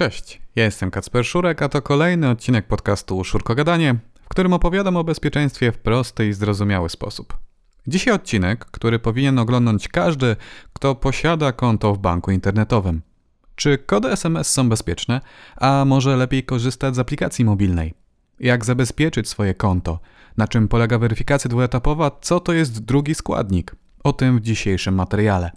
Cześć, ja jestem Kacper Szurek, a to kolejny odcinek podcastu Szurkogadanie, w którym opowiadam o bezpieczeństwie w prosty i zrozumiały sposób. Dzisiaj odcinek, który powinien oglądać każdy, kto posiada konto w banku internetowym. Czy kody SMS są bezpieczne, a może lepiej korzystać z aplikacji mobilnej? Jak zabezpieczyć swoje konto? Na czym polega weryfikacja dwuetapowa? Co to jest drugi składnik? O tym w dzisiejszym materiale.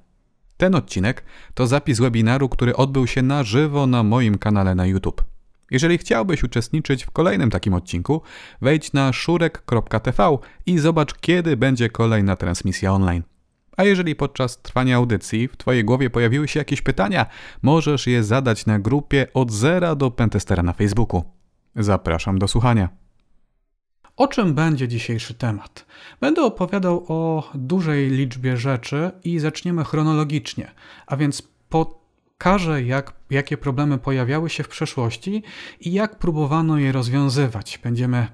Ten odcinek to zapis webinaru, który odbył się na żywo na moim kanale na YouTube. Jeżeli chciałbyś uczestniczyć w kolejnym takim odcinku, wejdź na szurek.tv i zobacz, kiedy będzie kolejna transmisja online. A jeżeli podczas trwania audycji w Twojej głowie pojawiły się jakieś pytania, możesz je zadać na grupie od zera do Pentestera na Facebooku. Zapraszam do słuchania. O czym będzie dzisiejszy temat? Będę opowiadał o dużej liczbie rzeczy i zaczniemy chronologicznie, a więc pokażę, jak, jakie problemy pojawiały się w przeszłości i jak próbowano je rozwiązywać. Będziemy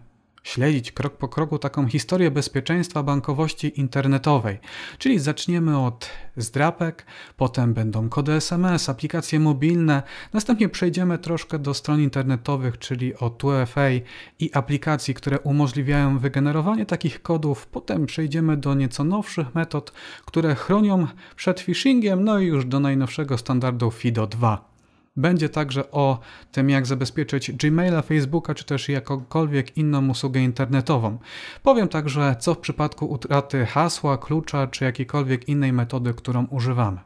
śledzić krok po kroku taką historię bezpieczeństwa bankowości internetowej. Czyli zaczniemy od zdrapek, potem będą kody SMS, aplikacje mobilne, następnie przejdziemy troszkę do stron internetowych, czyli o 2FA i aplikacji, które umożliwiają wygenerowanie takich kodów, potem przejdziemy do nieco nowszych metod, które chronią przed phishingiem, no i już do najnowszego standardu FIDO 2. Będzie także o tym, jak zabezpieczyć Gmaila, Facebooka czy też jakąkolwiek inną usługę internetową. Powiem także, co w przypadku utraty hasła, klucza czy jakiejkolwiek innej metody, którą używamy.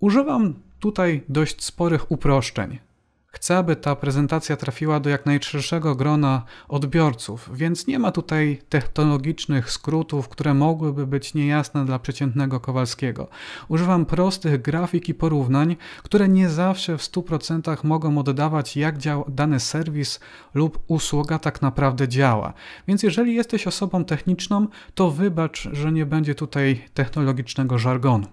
Używam tutaj dość sporych uproszczeń. Chcę, aby ta prezentacja trafiła do jak najszerszego grona odbiorców, więc nie ma tutaj technologicznych skrótów, które mogłyby być niejasne dla przeciętnego Kowalskiego. Używam prostych grafik i porównań, które nie zawsze w 100% mogą oddawać, jak działa dany serwis lub usługa tak naprawdę działa. Więc jeżeli jesteś osobą techniczną, to wybacz, że nie będzie tutaj technologicznego żargonu.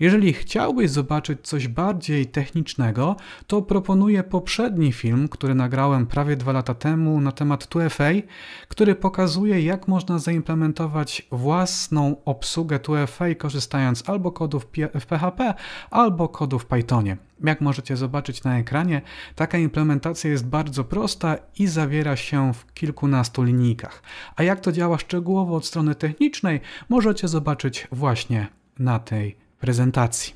Jeżeli chciałbyś zobaczyć coś bardziej technicznego, to proponuję poprzedni film, który nagrałem prawie dwa lata temu na temat 2FA, który pokazuje, jak można zaimplementować własną obsługę 2FA korzystając albo kodów w PHP, albo kodów w Pythonie. Jak możecie zobaczyć na ekranie, taka implementacja jest bardzo prosta i zawiera się w kilkunastu linijkach. A jak to działa szczegółowo od strony technicznej, możecie zobaczyć właśnie na tej prezentacji.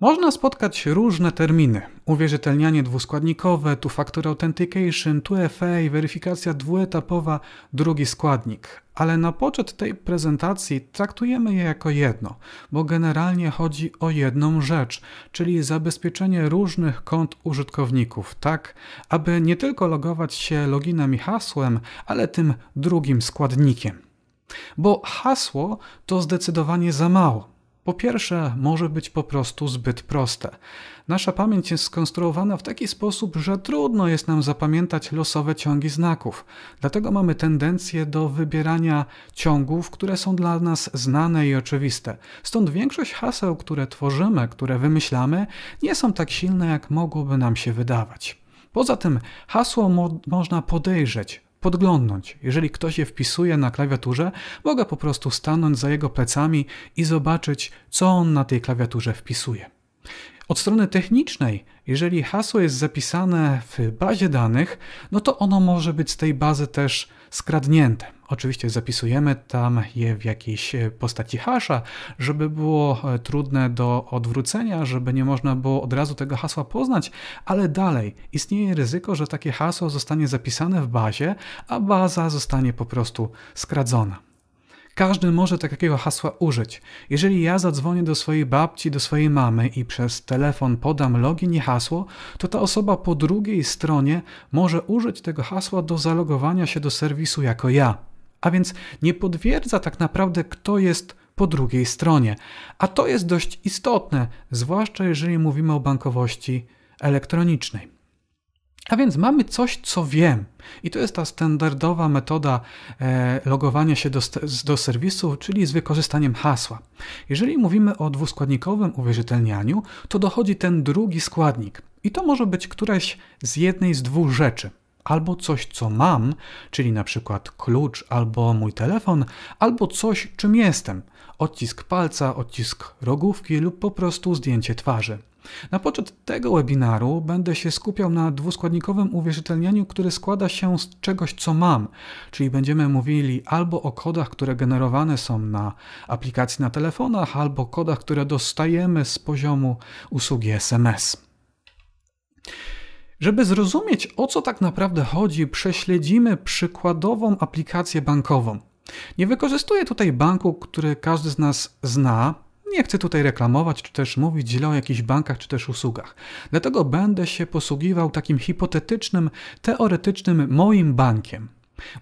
Można spotkać różne terminy. Uwierzytelnianie dwuskładnikowe, two-factor authentication, 2FA, weryfikacja dwuetapowa, drugi składnik. Ale na poczet tej prezentacji traktujemy je jako jedno, bo generalnie chodzi o jedną rzecz, czyli zabezpieczenie różnych kont użytkowników, tak aby nie tylko logować się loginem i hasłem, ale tym drugim składnikiem. Bo hasło to zdecydowanie za mało. Po pierwsze, może być po prostu zbyt proste. Nasza pamięć jest skonstruowana w taki sposób, że trudno jest nam zapamiętać losowe ciągi znaków. Dlatego mamy tendencję do wybierania ciągów, które są dla nas znane i oczywiste. Stąd większość haseł, które tworzymy, które wymyślamy, nie są tak silne, jak mogłoby nam się wydawać. Poza tym hasło mo można podejrzeć, podglądnąć. Jeżeli ktoś je wpisuje na klawiaturze, mogę po prostu stanąć za jego plecami i zobaczyć, co on na tej klawiaturze wpisuje. Od strony technicznej, jeżeli hasło jest zapisane w bazie danych, no to ono może być z tej bazy też skradnięte. Oczywiście zapisujemy tam je w jakiejś postaci hasza, żeby było e, trudne do odwrócenia, żeby nie można było od razu tego hasła poznać, ale dalej istnieje ryzyko, że takie hasło zostanie zapisane w bazie, a baza zostanie po prostu skradzona. Każdy może takiego hasła użyć. Jeżeli ja zadzwonię do swojej babci, do swojej mamy i przez telefon podam login i hasło, to ta osoba po drugiej stronie może użyć tego hasła do zalogowania się do serwisu jako ja. A więc nie potwierdza tak naprawdę, kto jest po drugiej stronie. A to jest dość istotne, zwłaszcza jeżeli mówimy o bankowości elektronicznej. A więc mamy coś, co wiem. I to jest ta standardowa metoda e, logowania się do, do serwisu, czyli z wykorzystaniem hasła. Jeżeli mówimy o dwuskładnikowym uwierzytelnianiu, to dochodzi ten drugi składnik. I to może być któraś z jednej z dwóch rzeczy. Albo coś, co mam, czyli na przykład klucz albo mój telefon, albo coś, czym jestem. Odcisk palca, odcisk rogówki lub po prostu zdjęcie twarzy. Na poczet tego webinaru będę się skupiał na dwuskładnikowym uwierzytelnianiu, które składa się z czegoś, co mam, czyli będziemy mówili albo o kodach, które generowane są na aplikacji na telefonach, albo kodach, które dostajemy z poziomu usługi SMS. Żeby zrozumieć, o co tak naprawdę chodzi, prześledzimy przykładową aplikację bankową. Nie wykorzystuję tutaj banku, który każdy z nas zna. Nie chcę tutaj reklamować, czy też mówić źle o jakichś bankach, czy też usługach. Dlatego będę się posługiwał takim hipotetycznym, teoretycznym moim bankiem.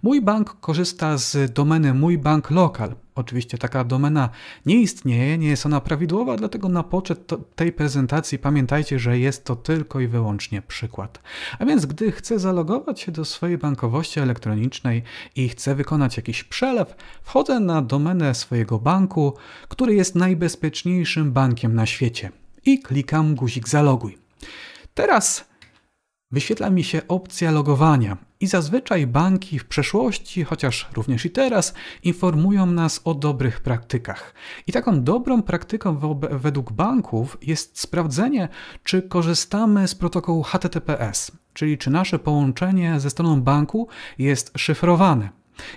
Mój bank korzysta z domeny Mój Bank Lokal. Oczywiście taka domena nie istnieje, nie jest ona prawidłowa, dlatego na poczet tej prezentacji pamiętajcie, że jest to tylko i wyłącznie przykład. A więc gdy chcę zalogować się do swojej bankowości elektronicznej i chcę wykonać jakiś przelew, wchodzę na domenę swojego banku, który jest najbezpieczniejszym bankiem na świecie i klikam guzik zaloguj. Teraz wyświetla mi się opcja logowania i zazwyczaj banki w przeszłości, chociaż również i teraz, informują nas o dobrych praktykach. I taką dobrą praktyką według banków jest sprawdzenie, czy korzystamy z protokołu HTTPS, czyli czy nasze połączenie ze stroną banku jest szyfrowane.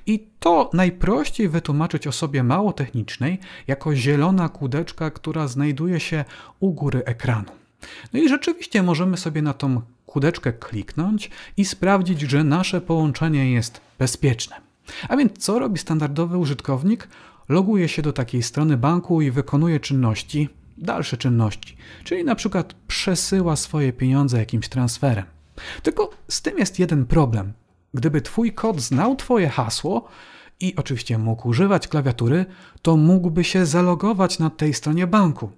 I to najprościej wytłumaczyć osobie mało technicznej jako zielona kudeczka, która znajduje się u góry ekranu. No i rzeczywiście możemy sobie na tą kudeczkę kliknąć i sprawdzić, że nasze połączenie jest bezpieczne. A więc co robi standardowy użytkownik? Loguje się do takiej strony banku i wykonuje czynności, dalsze czynności, czyli na przykład przesyła swoje pieniądze jakimś transferem. Tylko z tym jest jeden problem. Gdyby twój kod znał twoje hasło i oczywiście mógł używać klawiatury, to mógłby się zalogować na tej stronie banku.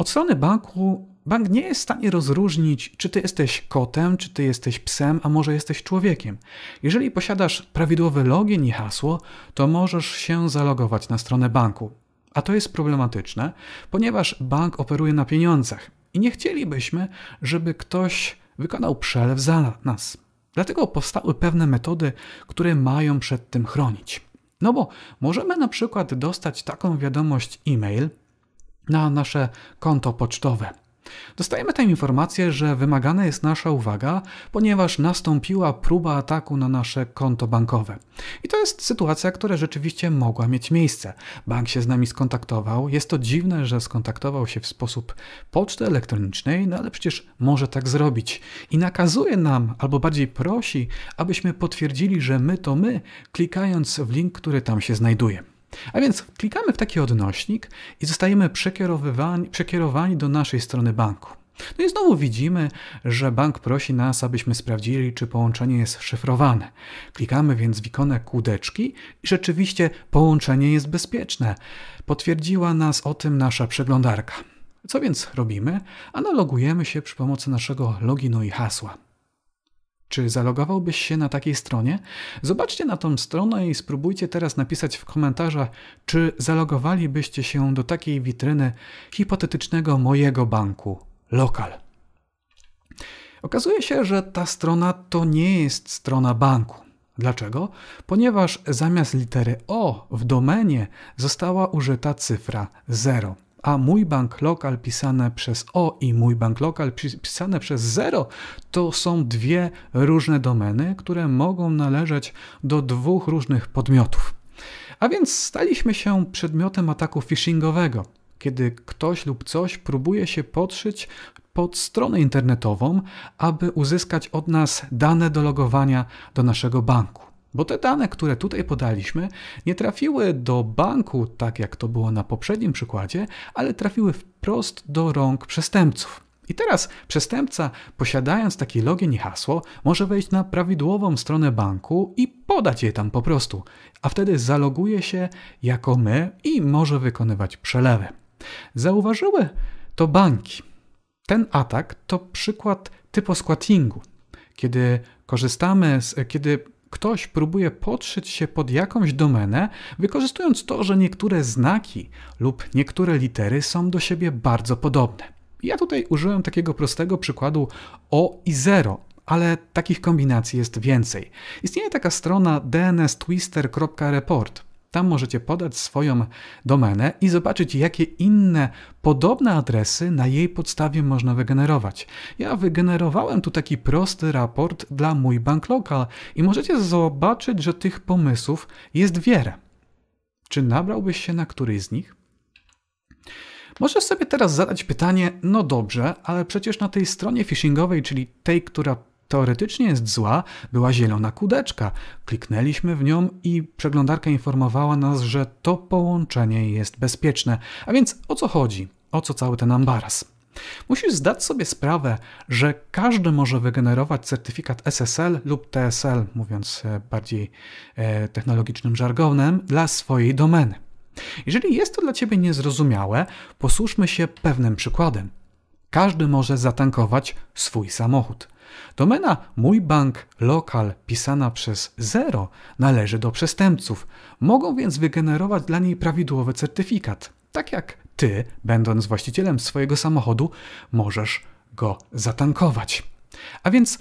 Od strony banku bank nie jest w stanie rozróżnić, czy ty jesteś kotem, czy ty jesteś psem, a może jesteś człowiekiem. Jeżeli posiadasz prawidłowy login i hasło, to możesz się zalogować na stronę banku. A to jest problematyczne, ponieważ bank operuje na pieniądzach i nie chcielibyśmy, żeby ktoś wykonał przelew za nas. Dlatego powstały pewne metody, które mają przed tym chronić. No bo możemy na przykład dostać taką wiadomość e-mail na nasze konto pocztowe. Dostajemy tę informację, że wymagana jest nasza uwaga, ponieważ nastąpiła próba ataku na nasze konto bankowe. I to jest sytuacja, która rzeczywiście mogła mieć miejsce. Bank się z nami skontaktował. Jest to dziwne, że skontaktował się w sposób poczty elektronicznej, no ale przecież może tak zrobić. I nakazuje nam, albo bardziej prosi, abyśmy potwierdzili, że my to my, klikając w link, który tam się znajduje. A więc klikamy w taki odnośnik i zostajemy przekierowywani, przekierowani do naszej strony banku. No i znowu widzimy, że bank prosi nas, abyśmy sprawdzili, czy połączenie jest szyfrowane. Klikamy więc w ikonę kłódeczki i rzeczywiście połączenie jest bezpieczne. Potwierdziła nas o tym nasza przeglądarka. Co więc robimy? Analogujemy się przy pomocy naszego loginu i hasła. Czy zalogowałbyś się na takiej stronie? Zobaczcie na tą stronę i spróbujcie teraz napisać w komentarzach, czy zalogowalibyście się do takiej witryny hipotetycznego mojego banku, lokal. Okazuje się, że ta strona to nie jest strona banku. Dlaczego? Ponieważ zamiast litery O w domenie została użyta cyfra 0 a mój bank lokal pisane przez O i mój bank lokal pisane przez 0 to są dwie różne domeny, które mogą należeć do dwóch różnych podmiotów. A więc staliśmy się przedmiotem ataku phishingowego, kiedy ktoś lub coś próbuje się podszyć pod stronę internetową, aby uzyskać od nas dane do logowania do naszego banku. Bo te dane, które tutaj podaliśmy, nie trafiły do banku, tak jak to było na poprzednim przykładzie, ale trafiły wprost do rąk przestępców. I teraz przestępca, posiadając taki login i hasło, może wejść na prawidłową stronę banku i podać je tam po prostu, a wtedy zaloguje się jako my i może wykonywać przelewy. Zauważyły to banki. Ten atak to przykład typosquattingu, kiedy korzystamy z, kiedy ktoś próbuje podszyć się pod jakąś domenę, wykorzystując to, że niektóre znaki lub niektóre litery są do siebie bardzo podobne. Ja tutaj użyłem takiego prostego przykładu O i 0, ale takich kombinacji jest więcej. Istnieje taka strona dnstwister.report. Tam możecie podać swoją domenę i zobaczyć, jakie inne podobne adresy na jej podstawie można wygenerować. Ja wygenerowałem tu taki prosty raport dla mój bank local i możecie zobaczyć, że tych pomysłów jest wiele. Czy nabrałbyś się na któryś z nich? Możesz sobie teraz zadać pytanie, no dobrze, ale przecież na tej stronie phishingowej, czyli tej, która teoretycznie jest zła, była zielona kudeczka. Kliknęliśmy w nią i przeglądarka informowała nas, że to połączenie jest bezpieczne. A więc o co chodzi? O co cały ten ambaras? Musisz zdać sobie sprawę, że każdy może wygenerować certyfikat SSL lub TSL, mówiąc e, bardziej e, technologicznym żargonem, dla swojej domeny. Jeżeli jest to dla Ciebie niezrozumiałe, posłuszmy się pewnym przykładem. Każdy może zatankować swój samochód. Domena mój bank lokal pisana przez zero należy do przestępców. Mogą więc wygenerować dla niej prawidłowy certyfikat. Tak jak ty, będąc właścicielem swojego samochodu, możesz go zatankować. A więc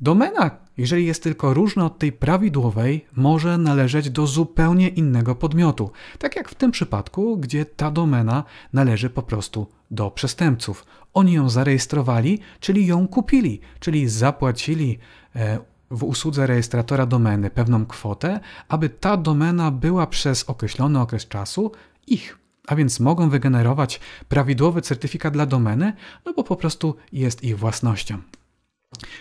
domena, jeżeli jest tylko różna od tej prawidłowej, może należeć do zupełnie innego podmiotu. Tak jak w tym przypadku, gdzie ta domena należy po prostu do przestępców. Oni ją zarejestrowali, czyli ją kupili, czyli zapłacili e, w usłudze rejestratora domeny pewną kwotę, aby ta domena była przez określony okres czasu ich. A więc mogą wygenerować prawidłowy certyfikat dla domeny, no bo po prostu jest ich własnością.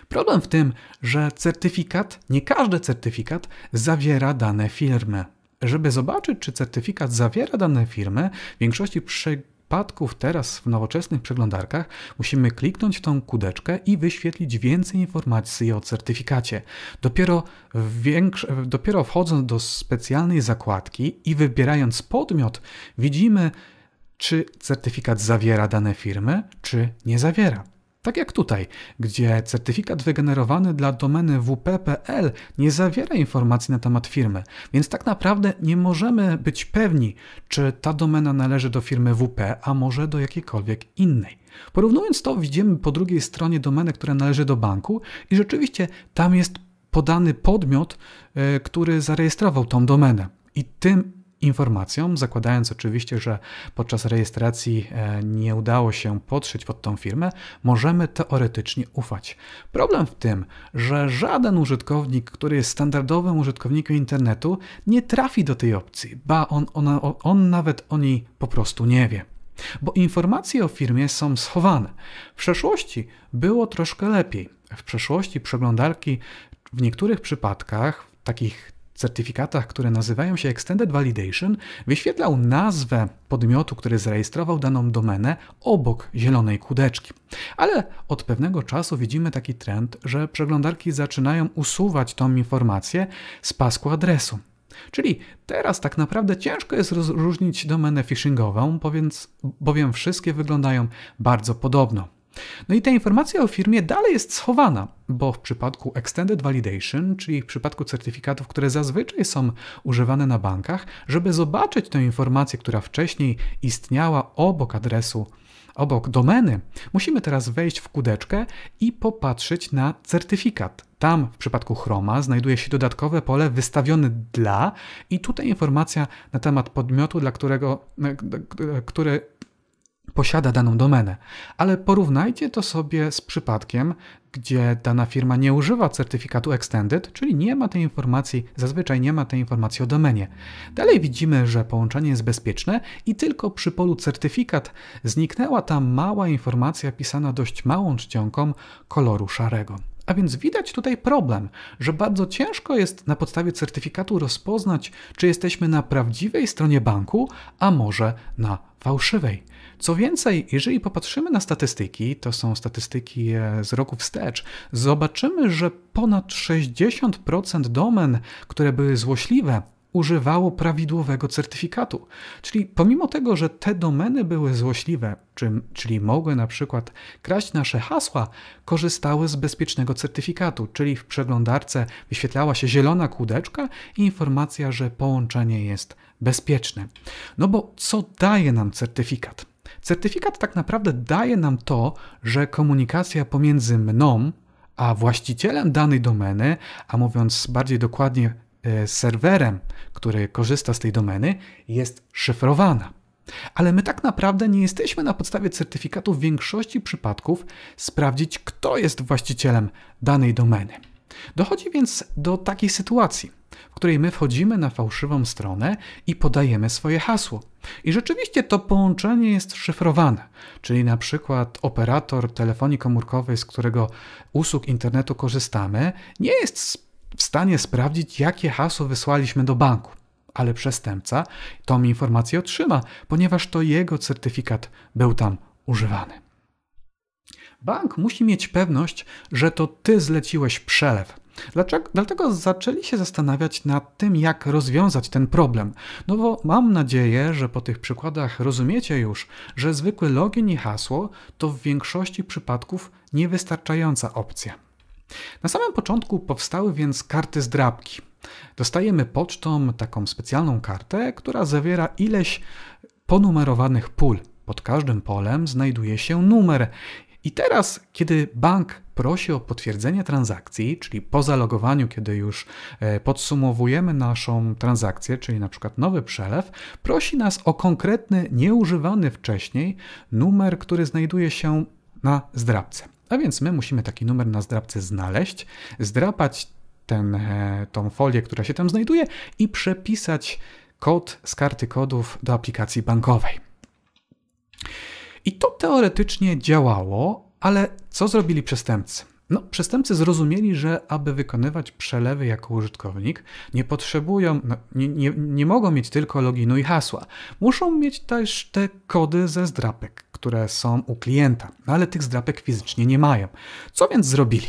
Problem w tym, że certyfikat, nie każdy certyfikat zawiera dane firmy. Żeby zobaczyć, czy certyfikat zawiera dane firmy, w większości przy przypadków teraz w nowoczesnych przeglądarkach musimy kliknąć w tą kudeczkę i wyświetlić więcej informacji o certyfikacie. Dopiero, dopiero wchodząc do specjalnej zakładki i wybierając podmiot, widzimy, czy certyfikat zawiera dane firmy, czy nie zawiera. Tak jak tutaj, gdzie certyfikat wygenerowany dla domeny wp.pl nie zawiera informacji na temat firmy, więc tak naprawdę nie możemy być pewni, czy ta domena należy do firmy WP, a może do jakiejkolwiek innej. Porównując to, widzimy po drugiej stronie domenę, która należy do banku i rzeczywiście tam jest podany podmiot, e, który zarejestrował tą domenę. I tym informacjom, zakładając oczywiście, że podczas rejestracji e, nie udało się podszyć pod tą firmę, możemy teoretycznie ufać. Problem w tym, że żaden użytkownik, który jest standardowym użytkownikiem internetu, nie trafi do tej opcji, ba on, ona, on nawet o niej po prostu nie wie. Bo informacje o firmie są schowane. W przeszłości było troszkę lepiej. W przeszłości przeglądarki w niektórych przypadkach, takich certyfikatach, które nazywają się Extended Validation, wyświetlał nazwę podmiotu, który zarejestrował daną domenę obok zielonej kudeczki. Ale od pewnego czasu widzimy taki trend, że przeglądarki zaczynają usuwać tą informację z pasku adresu. Czyli teraz tak naprawdę ciężko jest rozróżnić domenę phishingową, bowiem wszystkie wyglądają bardzo podobno. No i ta informacja o firmie dalej jest schowana, bo w przypadku Extended Validation, czyli w przypadku certyfikatów, które zazwyczaj są używane na bankach, żeby zobaczyć tę informację, która wcześniej istniała obok adresu, obok domeny, musimy teraz wejść w kudeczkę i popatrzeć na certyfikat. Tam w przypadku Chroma znajduje się dodatkowe pole wystawione dla i tutaj informacja na temat podmiotu, dla którego, który posiada daną domenę. Ale porównajcie to sobie z przypadkiem, gdzie dana firma nie używa certyfikatu extended, czyli nie ma tej informacji, zazwyczaj nie ma tej informacji o domenie. Dalej widzimy, że połączenie jest bezpieczne i tylko przy polu certyfikat zniknęła ta mała informacja pisana dość małą czcionką koloru szarego. A więc widać tutaj problem, że bardzo ciężko jest na podstawie certyfikatu rozpoznać, czy jesteśmy na prawdziwej stronie banku, a może na fałszywej. Co więcej, jeżeli popatrzymy na statystyki, to są statystyki e, z roku wstecz, zobaczymy, że ponad 60% domen, które były złośliwe, używało prawidłowego certyfikatu. Czyli pomimo tego, że te domeny były złośliwe, czyli mogły na przykład kraść nasze hasła, korzystały z bezpiecznego certyfikatu, czyli w przeglądarce wyświetlała się zielona kółdeczka i informacja, że połączenie jest bezpieczne. No bo co daje nam certyfikat? Certyfikat tak naprawdę daje nam to, że komunikacja pomiędzy mną a właścicielem danej domeny, a mówiąc bardziej dokładnie, e, serwerem, który korzysta z tej domeny, jest szyfrowana. Ale my tak naprawdę nie jesteśmy na podstawie certyfikatu w większości przypadków sprawdzić, kto jest właścicielem danej domeny. Dochodzi więc do takiej sytuacji, w której my wchodzimy na fałszywą stronę i podajemy swoje hasło. I rzeczywiście to połączenie jest szyfrowane, czyli na przykład operator telefonii komórkowej, z którego usług internetu korzystamy, nie jest w stanie sprawdzić, jakie hasło wysłaliśmy do banku. Ale przestępca tą informację otrzyma, ponieważ to jego certyfikat był tam używany. Bank musi mieć pewność, że to ty zleciłeś przelew. Dlaczego? Dlatego zaczęli się zastanawiać nad tym, jak rozwiązać ten problem. No bo mam nadzieję, że po tych przykładach rozumiecie już, że zwykły login i hasło to w większości przypadków niewystarczająca opcja. Na samym początku powstały więc karty zdrabki. Dostajemy pocztą taką specjalną kartę, która zawiera ileś ponumerowanych pól. Pod każdym polem znajduje się numer. I teraz, kiedy bank prosi o potwierdzenie transakcji, czyli po zalogowaniu, kiedy już e, podsumowujemy naszą transakcję, czyli na przykład nowy przelew, prosi nas o konkretny, nieużywany wcześniej numer, który znajduje się na zdrabce. A więc my musimy taki numer na zdrabce znaleźć, zdrapać ten, e, tą folię, która się tam znajduje i przepisać kod z karty kodów do aplikacji bankowej. I to teoretycznie działało, ale co zrobili przestępcy? No, przestępcy zrozumieli, że aby wykonywać przelewy jako użytkownik, nie potrzebują, no, nie, nie, nie mogą mieć tylko loginu i hasła. Muszą mieć też te kody ze zdrapek, które są u klienta, no, ale tych zdrapek fizycznie nie mają. Co więc zrobili?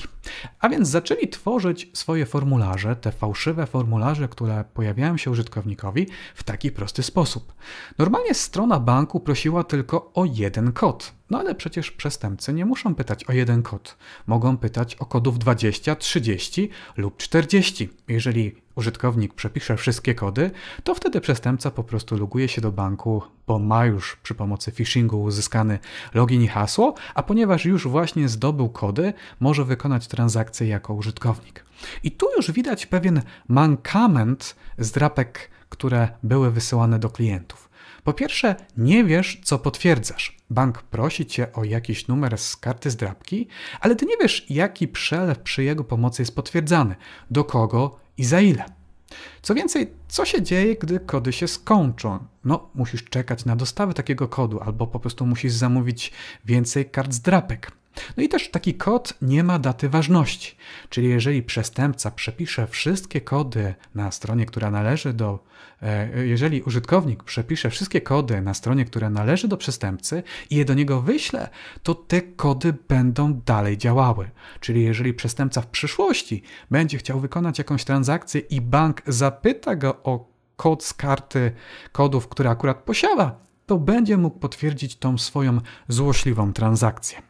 A więc zaczęli tworzyć swoje formularze, te fałszywe formularze, które pojawiają się użytkownikowi w taki prosty sposób. Normalnie strona banku prosiła tylko o jeden kod. No ale przecież przestępcy nie muszą pytać o jeden kod. Mogą pytać o kodów 20, 30 lub 40. Jeżeli użytkownik przepisze wszystkie kody, to wtedy przestępca po prostu loguje się do banku, bo ma już przy pomocy phishingu uzyskany login i hasło, a ponieważ już właśnie zdobył kody, może wykonać transakcję jako użytkownik. I tu już widać pewien mankament zdrapek, które były wysyłane do klientów. Po pierwsze, nie wiesz, co potwierdzasz. Bank prosi cię o jakiś numer z karty zdrabki, ale ty nie wiesz, jaki przelew przy jego pomocy jest potwierdzany, do kogo i za ile. Co więcej, co się dzieje, gdy kody się skończą? No, musisz czekać na dostawę takiego kodu, albo po prostu musisz zamówić więcej kart zdrapek. No i też taki kod nie ma daty ważności, czyli jeżeli przestępca przepisze wszystkie kody na stronie, która należy do, e, jeżeli użytkownik przepisze wszystkie kody na stronie, która należy do przestępcy i je do niego wyśle, to te kody będą dalej działały. Czyli jeżeli przestępca w przyszłości będzie chciał wykonać jakąś transakcję i bank zapyta go o kod z karty kodów, które akurat posiada, to będzie mógł potwierdzić tą swoją złośliwą transakcję.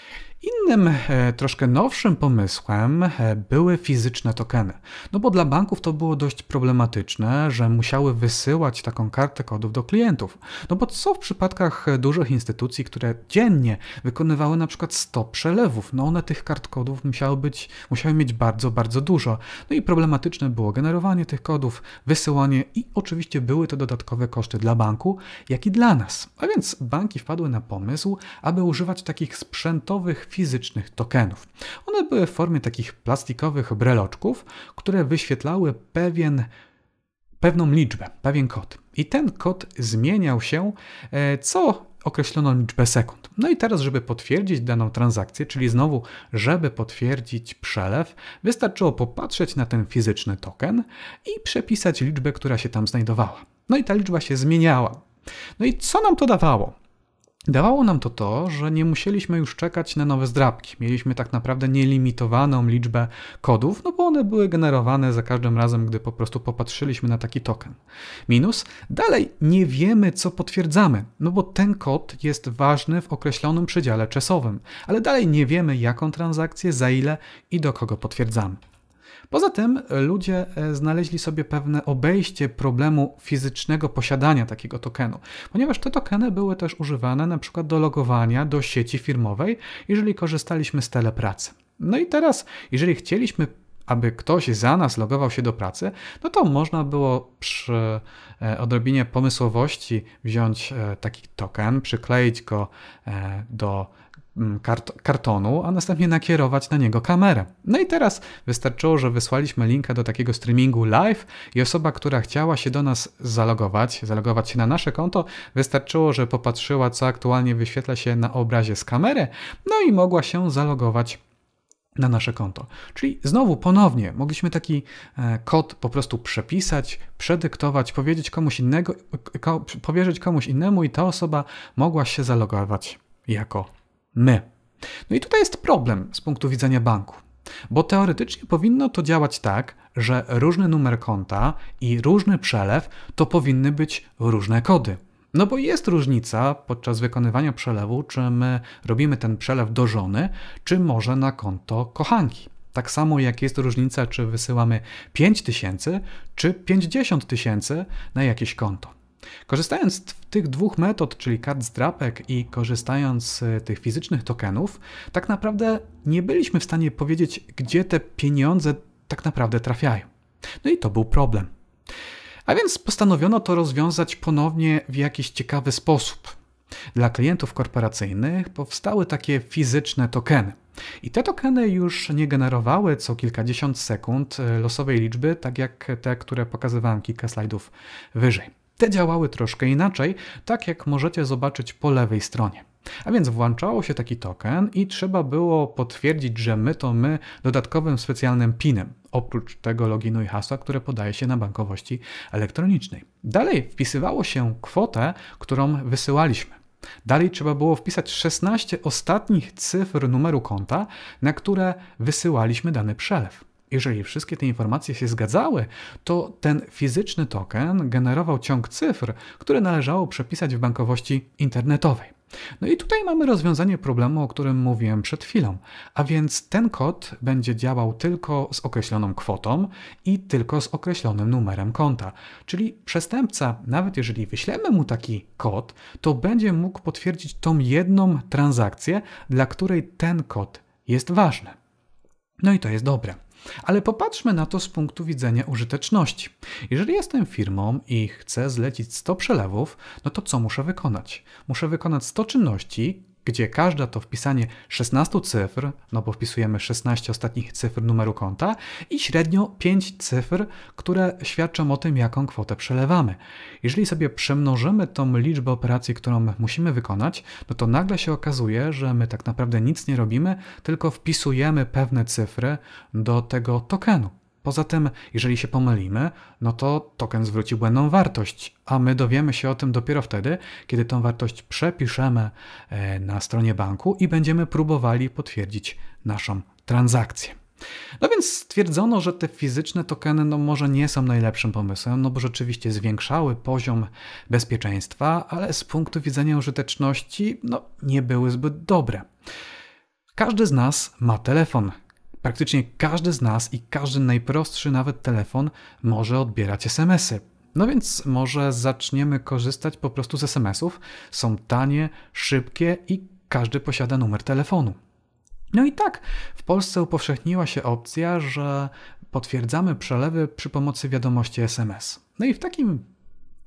Innym, e, troszkę nowszym pomysłem e, były fizyczne tokeny. No bo dla banków to było dość problematyczne, że musiały wysyłać taką kartę kodów do klientów. No bo co w przypadkach dużych instytucji, które dziennie wykonywały na przykład 100 przelewów? No one tych kart kodów musiały, być, musiały mieć bardzo, bardzo dużo. No i problematyczne było generowanie tych kodów, wysyłanie i oczywiście były to dodatkowe koszty dla banku, jak i dla nas. A więc banki wpadły na pomysł, aby używać takich sprzętowych fizycznych tokenów. One były w formie takich plastikowych breloczków, które wyświetlały pewien, pewną liczbę, pewien kod. I ten kod zmieniał się e, co określoną liczbę sekund. No i teraz, żeby potwierdzić daną transakcję, czyli znowu, żeby potwierdzić przelew, wystarczyło popatrzeć na ten fizyczny token i przepisać liczbę, która się tam znajdowała. No i ta liczba się zmieniała. No i co nam to dawało? Dawało nam to to, że nie musieliśmy już czekać na nowe zdrabki. Mieliśmy tak naprawdę nielimitowaną liczbę kodów, no bo one były generowane za każdym razem, gdy po prostu popatrzyliśmy na taki token. Minus, dalej nie wiemy, co potwierdzamy, no bo ten kod jest ważny w określonym przedziale czasowym, ale dalej nie wiemy, jaką transakcję, za ile i do kogo potwierdzamy. Poza tym e, ludzie e, znaleźli sobie pewne obejście problemu fizycznego posiadania takiego tokenu, ponieważ te tokeny były też używane na przykład do logowania do sieci firmowej, jeżeli korzystaliśmy z telepracy. No i teraz, jeżeli chcieliśmy aby ktoś za nas logował się do pracy, no to można było przy e, odrobinie pomysłowości wziąć taki token, przykleić go do kart kartonu, a następnie nakierować na niego kamerę. No i teraz wystarczyło, że wysłaliśmy linka do takiego streamingu live i osoba, która chciała się do nas zalogować, zalogować się na nasze konto, wystarczyło, że popatrzyła, co aktualnie wyświetla się na obrazie z kamery, no i mogła się zalogować na nasze konto. Czyli znowu ponownie mogliśmy taki e, kod po prostu przepisać, przedyktować, powiedzieć komuś innego, powierzyć komuś innemu i ta osoba mogła się zalogować jako my. No i tutaj jest problem z punktu widzenia banku. Bo teoretycznie powinno to działać tak, że różny numer konta i różny przelew to powinny być różne kody. No bo jest różnica podczas wykonywania przelewu, czy my robimy ten przelew do żony, czy może na konto kochanki. Tak samo jak jest różnica, czy wysyłamy 5 tysięcy, czy 50 tysięcy na jakieś konto. Korzystając z tych dwóch metod, czyli kart zdrapek i korzystając z tych fizycznych tokenów, tak naprawdę nie byliśmy w stanie powiedzieć, gdzie te pieniądze tak naprawdę trafiają. No i to był problem. A więc postanowiono to rozwiązać ponownie w jakiś ciekawy sposób. Dla klientów korporacyjnych powstały takie fizyczne tokeny. I te tokeny już nie generowały co kilkadziesiąt sekund e, losowej liczby, tak jak te, które pokazywałem kilka slajdów wyżej. Te działały troszkę inaczej, tak jak możecie zobaczyć po lewej stronie. A więc włączało się taki token i trzeba było potwierdzić, że my to my dodatkowym specjalnym PIN-em, oprócz tego loginu i hasła, które podaje się na bankowości elektronicznej. Dalej wpisywało się kwotę, którą wysyłaliśmy. Dalej trzeba było wpisać 16 ostatnich cyfr numeru konta, na które wysyłaliśmy dany przelew. Jeżeli wszystkie te informacje się zgadzały, to ten fizyczny token generował ciąg cyfr, które należało przepisać w bankowości internetowej. No i tutaj mamy rozwiązanie problemu, o którym mówiłem przed chwilą, a więc ten kod będzie działał tylko z określoną kwotą i tylko z określonym numerem konta. Czyli przestępca, nawet jeżeli wyślemy mu taki kod, to będzie mógł potwierdzić tą jedną transakcję, dla której ten kod jest ważny. No i to jest dobre. Ale popatrzmy na to z punktu widzenia użyteczności. Jeżeli jestem firmą i chcę zlecić 100 przelewów, no to co muszę wykonać? Muszę wykonać 100 czynności, gdzie każda to wpisanie 16 cyfr, no bo wpisujemy 16 ostatnich cyfr numeru konta i średnio 5 cyfr, które świadczą o tym, jaką kwotę przelewamy. Jeżeli sobie przemnożymy tą liczbę operacji, którą musimy wykonać, no to nagle się okazuje, że my tak naprawdę nic nie robimy, tylko wpisujemy pewne cyfry do tego tokenu. Poza tym, jeżeli się pomylimy, no to token zwróci błędną wartość, a my dowiemy się o tym dopiero wtedy, kiedy tą wartość przepiszemy e, na stronie banku i będziemy próbowali potwierdzić naszą transakcję. No więc stwierdzono, że te fizyczne tokeny no może nie są najlepszym pomysłem, no bo rzeczywiście zwiększały poziom bezpieczeństwa, ale z punktu widzenia użyteczności no nie były zbyt dobre. Każdy z nas ma telefon, praktycznie każdy z nas i każdy najprostszy nawet telefon może odbierać SMS-y. No więc może zaczniemy korzystać po prostu z SMS-ów. Są tanie, szybkie i każdy posiada numer telefonu. No i tak, w Polsce upowszechniła się opcja, że potwierdzamy przelewy przy pomocy wiadomości SMS. No i w takim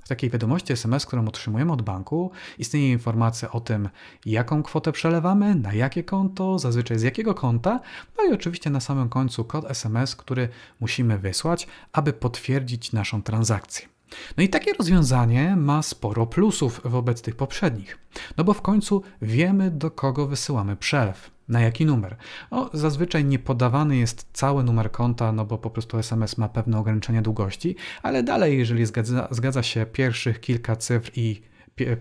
w takiej wiadomości SMS, którą otrzymujemy od banku, istnieje informacja o tym, jaką kwotę przelewamy, na jakie konto, zazwyczaj z jakiego konta, no i oczywiście na samym końcu kod SMS, który musimy wysłać, aby potwierdzić naszą transakcję. No i takie rozwiązanie ma sporo plusów wobec tych poprzednich, no bo w końcu wiemy, do kogo wysyłamy przelew. Na jaki numer? O, zazwyczaj nie podawany jest cały numer konta, no bo po prostu SMS ma pewne ograniczenia długości, ale dalej, jeżeli zgadza, zgadza się pierwszych kilka cyfr i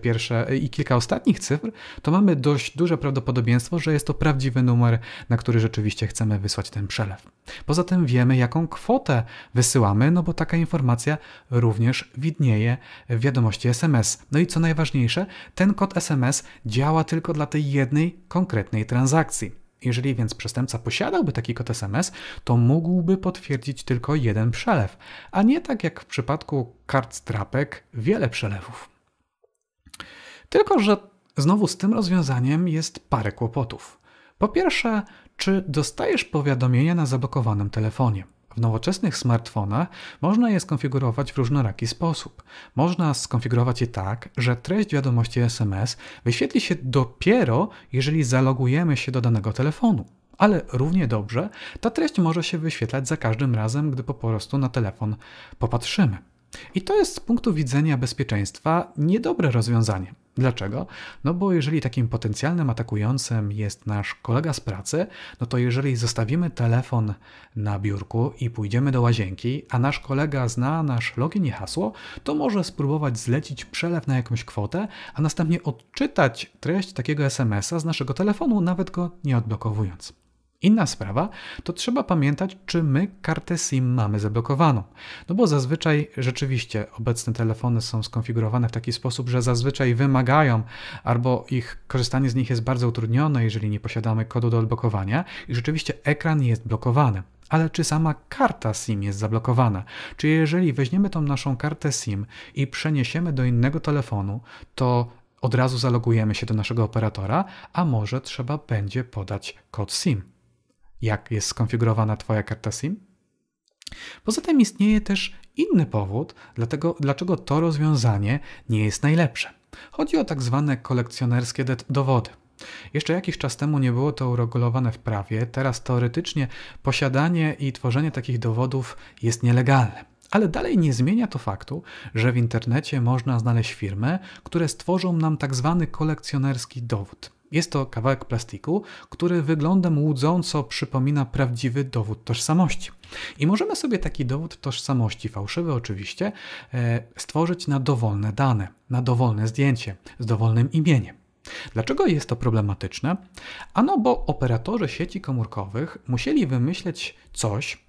pierwsze i kilka ostatnich cyfr, to mamy dość duże prawdopodobieństwo, że jest to prawdziwy numer, na który rzeczywiście chcemy wysłać ten przelew. Poza tym wiemy, jaką kwotę wysyłamy, no bo taka informacja również widnieje w wiadomości SMS. No i co najważniejsze, ten kod SMS działa tylko dla tej jednej konkretnej transakcji. Jeżeli więc przestępca posiadałby taki kod SMS, to mógłby potwierdzić tylko jeden przelew, a nie tak jak w przypadku kart strapek wiele przelewów. Tylko, że znowu z tym rozwiązaniem jest parę kłopotów. Po pierwsze, czy dostajesz powiadomienia na zablokowanym telefonie? W nowoczesnych smartfonach można je skonfigurować w różnoraki sposób. Można skonfigurować je tak, że treść wiadomości SMS wyświetli się dopiero, jeżeli zalogujemy się do danego telefonu. Ale równie dobrze ta treść może się wyświetlać za każdym razem, gdy po prostu na telefon popatrzymy. I to jest z punktu widzenia bezpieczeństwa niedobre rozwiązanie. Dlaczego? No bo jeżeli takim potencjalnym atakującym jest nasz kolega z pracy, no to jeżeli zostawimy telefon na biurku i pójdziemy do łazienki, a nasz kolega zna nasz login i hasło, to może spróbować zlecić przelew na jakąś kwotę, a następnie odczytać treść takiego SMS-a z naszego telefonu, nawet go nie odblokowując. Inna sprawa, to trzeba pamiętać, czy my kartę SIM mamy zablokowaną. No bo zazwyczaj rzeczywiście obecne telefony są skonfigurowane w taki sposób, że zazwyczaj wymagają albo ich korzystanie z nich jest bardzo utrudnione, jeżeli nie posiadamy kodu do odblokowania i rzeczywiście ekran jest blokowany. Ale czy sama karta SIM jest zablokowana? Czy jeżeli weźmiemy tą naszą kartę SIM i przeniesiemy do innego telefonu, to od razu zalogujemy się do naszego operatora, a może trzeba będzie podać kod SIM? Jak jest skonfigurowana Twoja karta SIM? Poza tym istnieje też inny powód, dlatego, dlaczego to rozwiązanie nie jest najlepsze. Chodzi o tak zwane kolekcjonerskie dowody. Jeszcze jakiś czas temu nie było to uregulowane w prawie, teraz teoretycznie posiadanie i tworzenie takich dowodów jest nielegalne. Ale dalej nie zmienia to faktu, że w internecie można znaleźć firmy, które stworzą nam tak zwany kolekcjonerski dowód. Jest to kawałek plastiku, który wyglądem łudząco przypomina prawdziwy dowód tożsamości. I możemy sobie taki dowód tożsamości, fałszywy oczywiście, e, stworzyć na dowolne dane, na dowolne zdjęcie, z dowolnym imieniem. Dlaczego jest to problematyczne? Ano, bo operatorzy sieci komórkowych musieli wymyśleć coś,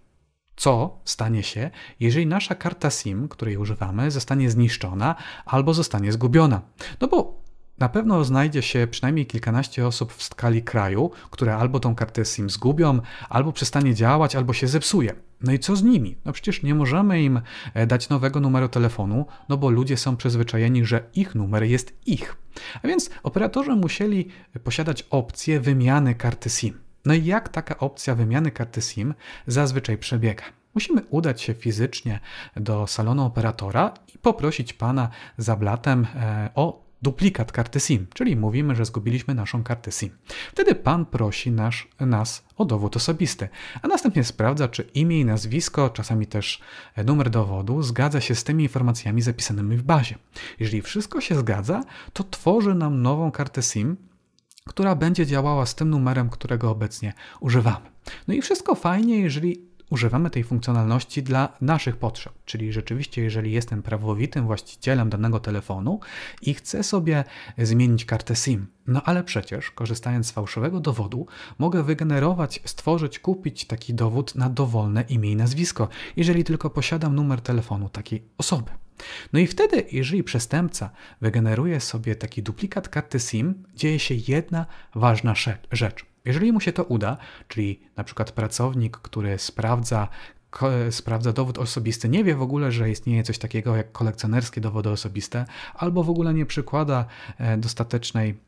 co stanie się, jeżeli nasza karta SIM, której używamy, zostanie zniszczona albo zostanie zgubiona. No bo na pewno znajdzie się przynajmniej kilkanaście osób w skali kraju, które albo tą kartę SIM zgubią, albo przestanie działać, albo się zepsuje. No i co z nimi? No przecież nie możemy im e, dać nowego numeru telefonu, no bo ludzie są przyzwyczajeni, że ich numer jest ich. A więc operatorzy musieli posiadać opcję wymiany karty SIM. No i jak taka opcja wymiany karty SIM zazwyczaj przebiega? Musimy udać się fizycznie do salonu operatora i poprosić pana za blatem e, o duplikat karty SIM, czyli mówimy, że zgubiliśmy naszą kartę SIM. Wtedy pan prosi nasz, nas o dowód osobisty, a następnie sprawdza, czy imię i nazwisko, czasami też numer dowodu, zgadza się z tymi informacjami zapisanymi w bazie. Jeżeli wszystko się zgadza, to tworzy nam nową kartę SIM, która będzie działała z tym numerem, którego obecnie używamy. No i wszystko fajnie, jeżeli używamy tej funkcjonalności dla naszych potrzeb. Czyli rzeczywiście, jeżeli jestem prawowitym właścicielem danego telefonu i chcę sobie zmienić kartę SIM, no ale przecież korzystając z fałszywego dowodu, mogę wygenerować, stworzyć, kupić taki dowód na dowolne imię i nazwisko, jeżeli tylko posiadam numer telefonu takiej osoby. No i wtedy, jeżeli przestępca wygeneruje sobie taki duplikat karty SIM, dzieje się jedna ważna rzecz. Jeżeli mu się to uda, czyli na przykład pracownik, który sprawdza sprawdza dowód osobisty, nie wie w ogóle, że istnieje coś takiego jak kolekcjonerskie dowody osobiste, albo w ogóle nie przykłada e, dostatecznej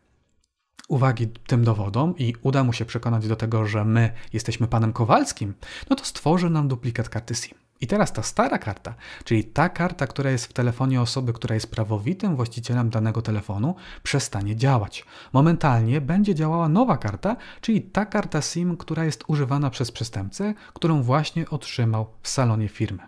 uwagi tym dowodom i uda mu się przekonać do tego, że my jesteśmy panem Kowalskim, no to stworzy nam duplikat karty SIM. I teraz ta stara karta, czyli ta karta, która jest w telefonie osoby, która jest prawowitym właścicielem danego telefonu, przestanie działać. Momentalnie będzie działała nowa karta, czyli ta karta SIM, która jest używana przez przestępcę, którą właśnie otrzymał w salonie firmy.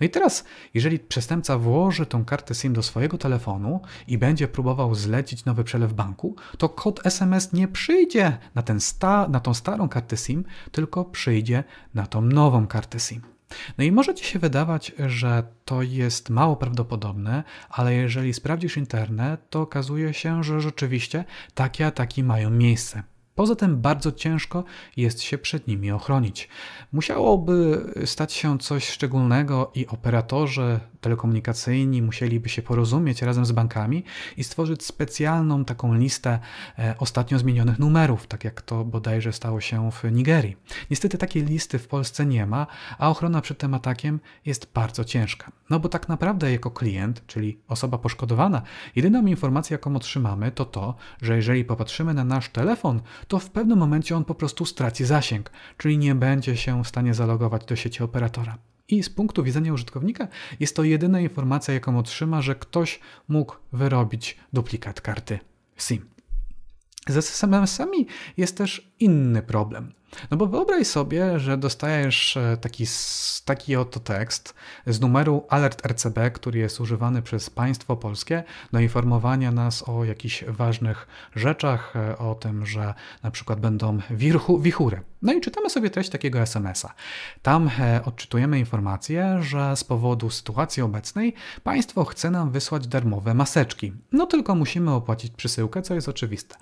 No i teraz, jeżeli przestępca włoży tą kartę SIM do swojego telefonu i będzie próbował zlecić nowy przelew banku, to kod SMS nie przyjdzie na, ten sta, na tą starą kartę SIM, tylko przyjdzie na tą nową kartę SIM. No i może ci się wydawać, że to jest mało prawdopodobne, ale jeżeli sprawdzisz internet, to okazuje się, że rzeczywiście takie ataki mają miejsce. Poza tym bardzo ciężko jest się przed nimi ochronić. Musiałoby stać się coś szczególnego i operatorzy telekomunikacyjni musieliby się porozumieć razem z bankami i stworzyć specjalną taką listę e, ostatnio zmienionych numerów, tak jak to bodajże stało się w Nigerii. Niestety takiej listy w Polsce nie ma, a ochrona przed tym atakiem jest bardzo ciężka. No bo tak naprawdę jako klient, czyli osoba poszkodowana, jedyną informację jaką otrzymamy to to, że jeżeli popatrzymy na nasz telefon, to w pewnym momencie on po prostu straci zasięg, czyli nie będzie się w stanie zalogować do sieci operatora. I z punktu widzenia użytkownika jest to jedyna informacja, jaką otrzyma, że ktoś mógł wyrobić duplikat karty SIM. Z SMS-ami jest też inny problem. No bo wyobraź sobie, że dostajesz e, taki, taki oto tekst z numeru alert RCB, który jest używany przez państwo polskie do informowania nas o jakichś ważnych rzeczach, e, o tym, że na przykład będą wirchu, wichury. No i czytamy sobie treść takiego SMS-a. Tam e, odczytujemy informację, że z powodu sytuacji obecnej państwo chce nam wysłać darmowe maseczki. No tylko musimy opłacić przesyłkę, co jest oczywiste.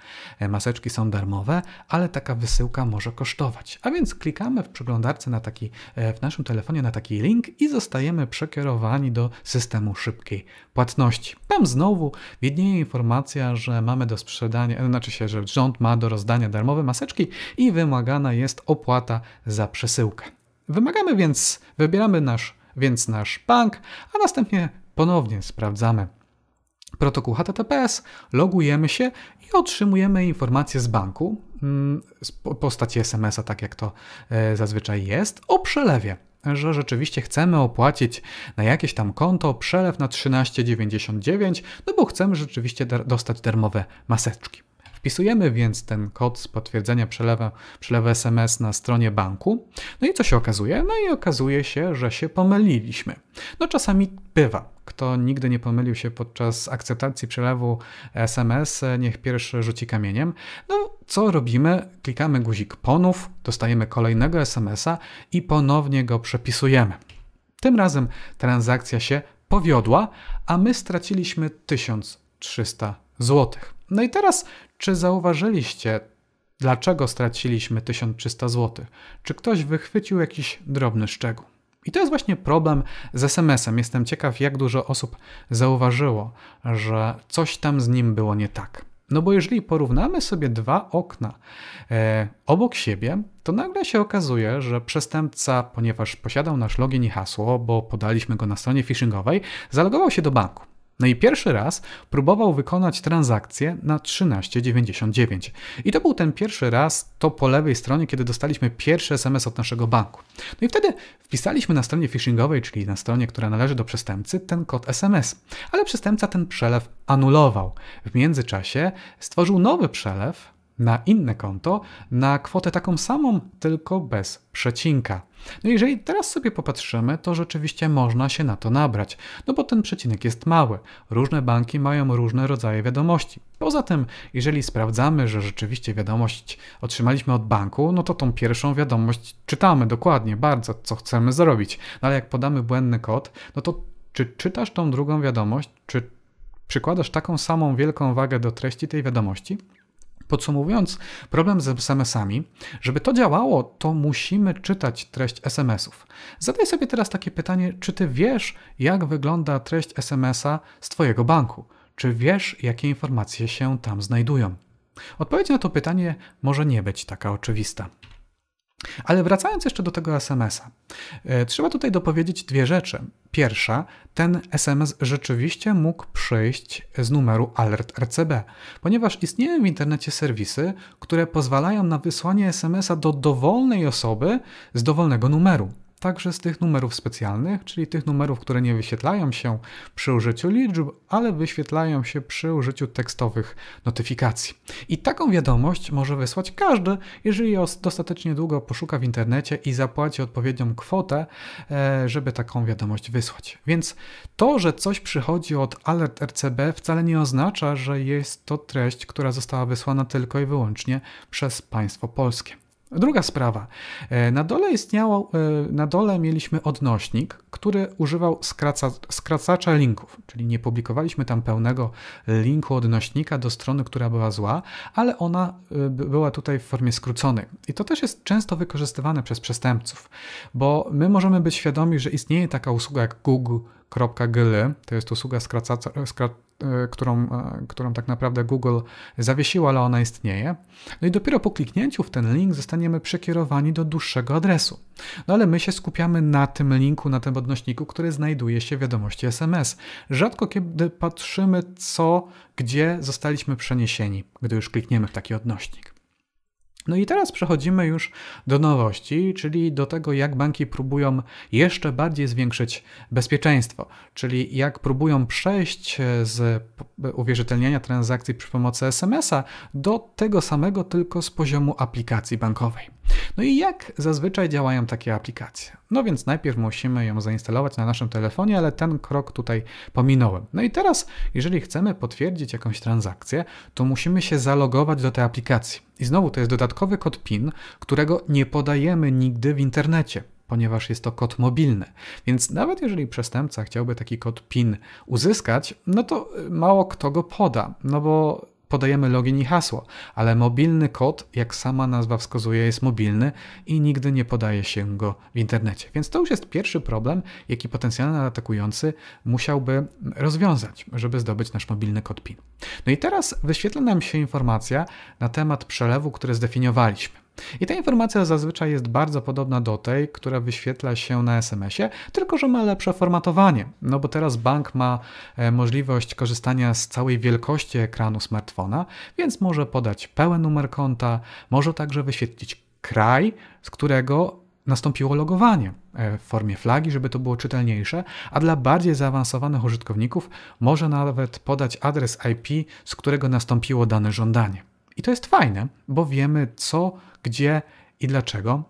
Maseczki są darmowe, ale taka wysyłka może kosztować A więc klikamy w przeglądarce na taki, e, w naszym telefonie na taki link i zostajemy przekierowani do systemu szybkiej płatności. Tam znowu widnieje informacja, że mamy do sprzedania, e, znaczy się, że rząd ma do rozdania darmowe maseczki i wymagana jest opłata za przesyłkę. Wymagamy więc, wybieramy nasz, więc nasz bank, a następnie ponownie sprawdzamy protokół HTTPS, logujemy się otrzymujemy informację z banku mm, w postaci SMS-a, tak jak to e, zazwyczaj jest, o przelewie że rzeczywiście chcemy opłacić na jakieś tam konto przelew na 13,99, no bo chcemy rzeczywiście dostać darmowe maseczki. Wpisujemy więc ten kod z potwierdzenia przelewu, przelewu SMS na stronie banku. No i co się okazuje? No i okazuje się, że się pomyliliśmy. No czasami bywa. Kto nigdy nie pomylił się podczas akceptacji przelewu SMS, niech pierwszy rzuci kamieniem. No co robimy? Klikamy guzik ponów, dostajemy kolejnego SMS-a i ponownie go przepisujemy. Tym razem transakcja się powiodła, a my straciliśmy 1300 zł. No i teraz, czy zauważyliście, dlaczego straciliśmy 1300 zł? Czy ktoś wychwycił jakiś drobny szczegół? I to jest właśnie problem z SMS-em. Jestem ciekaw, jak dużo osób zauważyło, że coś tam z nim było nie tak. No bo jeżeli porównamy sobie dwa okna e, obok siebie, to nagle się okazuje, że przestępca, ponieważ posiadał nasz login i hasło, bo podaliśmy go na stronie phishingowej, zalogował się do banku. No i pierwszy raz próbował wykonać transakcję na 13,99. I to był ten pierwszy raz, to po lewej stronie, kiedy dostaliśmy pierwszy SMS od naszego banku. No i wtedy wpisaliśmy na stronie phishingowej, czyli na stronie, która należy do przestępcy, ten kod SMS. Ale przestępca ten przelew anulował. W międzyczasie stworzył nowy przelew na inne konto na kwotę taką samą, tylko bez przecinka. No jeżeli teraz sobie popatrzymy, to rzeczywiście można się na to nabrać, no bo ten przecinek jest mały. Różne banki mają różne rodzaje wiadomości. Poza tym, jeżeli sprawdzamy, że rzeczywiście wiadomość otrzymaliśmy od banku, no to tą pierwszą wiadomość czytamy dokładnie, bardzo, co chcemy zrobić. No ale jak podamy błędny kod, no to czy czytasz tą drugą wiadomość, czy przykładasz taką samą wielką wagę do treści tej wiadomości? Podsumowując, problem z SMS-ami, żeby to działało, to musimy czytać treść SMS-ów. Zadaj sobie teraz takie pytanie, czy ty wiesz, jak wygląda treść SMS-a z twojego banku? Czy wiesz, jakie informacje się tam znajdują? Odpowiedź na to pytanie może nie być taka oczywista. Ale wracając jeszcze do tego SMS-a, e, trzeba tutaj dopowiedzieć dwie rzeczy. Pierwsza, ten SMS rzeczywiście mógł przyjść z numeru Alert RCB, ponieważ istnieją w internecie serwisy, które pozwalają na wysłanie SMS-a do dowolnej osoby z dowolnego numeru także z tych numerów specjalnych, czyli tych numerów, które nie wyświetlają się przy użyciu liczb, ale wyświetlają się przy użyciu tekstowych notyfikacji. I taką wiadomość może wysłać każdy, jeżeli dostatecznie długo poszuka w internecie i zapłaci odpowiednią kwotę, e, żeby taką wiadomość wysłać. Więc to, że coś przychodzi od Alert RCB wcale nie oznacza, że jest to treść, która została wysłana tylko i wyłącznie przez państwo polskie. Druga sprawa. E, na dole istniało, e, na dole mieliśmy odnośnik, który używał skraca, skracacza linków, czyli nie publikowaliśmy tam pełnego linku odnośnika do strony, która była zła, ale ona e, była tutaj w formie skróconej. I to też jest często wykorzystywane przez przestępców, bo my możemy być świadomi, że istnieje taka usługa jak Google.gl, to jest usługa skracacza, E, którą, e, którą tak naprawdę Google zawiesiło, ale ona istnieje. No i dopiero po kliknięciu w ten link zostaniemy przekierowani do dłuższego adresu. No ale my się skupiamy na tym linku, na tym odnośniku, który znajduje się w wiadomości SMS. Rzadko kiedy patrzymy, co, gdzie zostaliśmy przeniesieni, gdy już klikniemy w taki odnośnik. No i teraz przechodzimy już do nowości, czyli do tego, jak banki próbują jeszcze bardziej zwiększyć bezpieczeństwo, czyli jak próbują przejść z uwierzytelniania transakcji przy pomocy SMS-a do tego samego, tylko z poziomu aplikacji bankowej. No i jak zazwyczaj działają takie aplikacje? No więc najpierw musimy ją zainstalować na naszym telefonie, ale ten krok tutaj pominąłem. No i teraz, jeżeli chcemy potwierdzić jakąś transakcję, to musimy się zalogować do tej aplikacji. I znowu to jest dodatkowy kod PIN, którego nie podajemy nigdy w internecie ponieważ jest to kod mobilny. Więc nawet jeżeli przestępca chciałby taki kod PIN uzyskać, no to mało kto go poda, no bo podajemy login i hasło, ale mobilny kod, jak sama nazwa wskazuje, jest mobilny i nigdy nie podaje się go w internecie. Więc to już jest pierwszy problem, jaki potencjalny atakujący musiałby rozwiązać, żeby zdobyć nasz mobilny kod PIN. No i teraz wyświetla nam się informacja na temat przelewu, który zdefiniowaliśmy. I ta informacja zazwyczaj jest bardzo podobna do tej, która wyświetla się na SMS-ie, tylko że ma lepsze formatowanie. No bo teraz bank ma e, możliwość korzystania z całej wielkości ekranu smartfona, więc może podać pełen numer konta, może także wyświetlić kraj, z którego nastąpiło logowanie e, w formie flagi, żeby to było czytelniejsze, a dla bardziej zaawansowanych użytkowników może nawet podać adres IP, z którego nastąpiło dane żądanie. I to jest fajne, bo wiemy co, gdzie i dlaczego.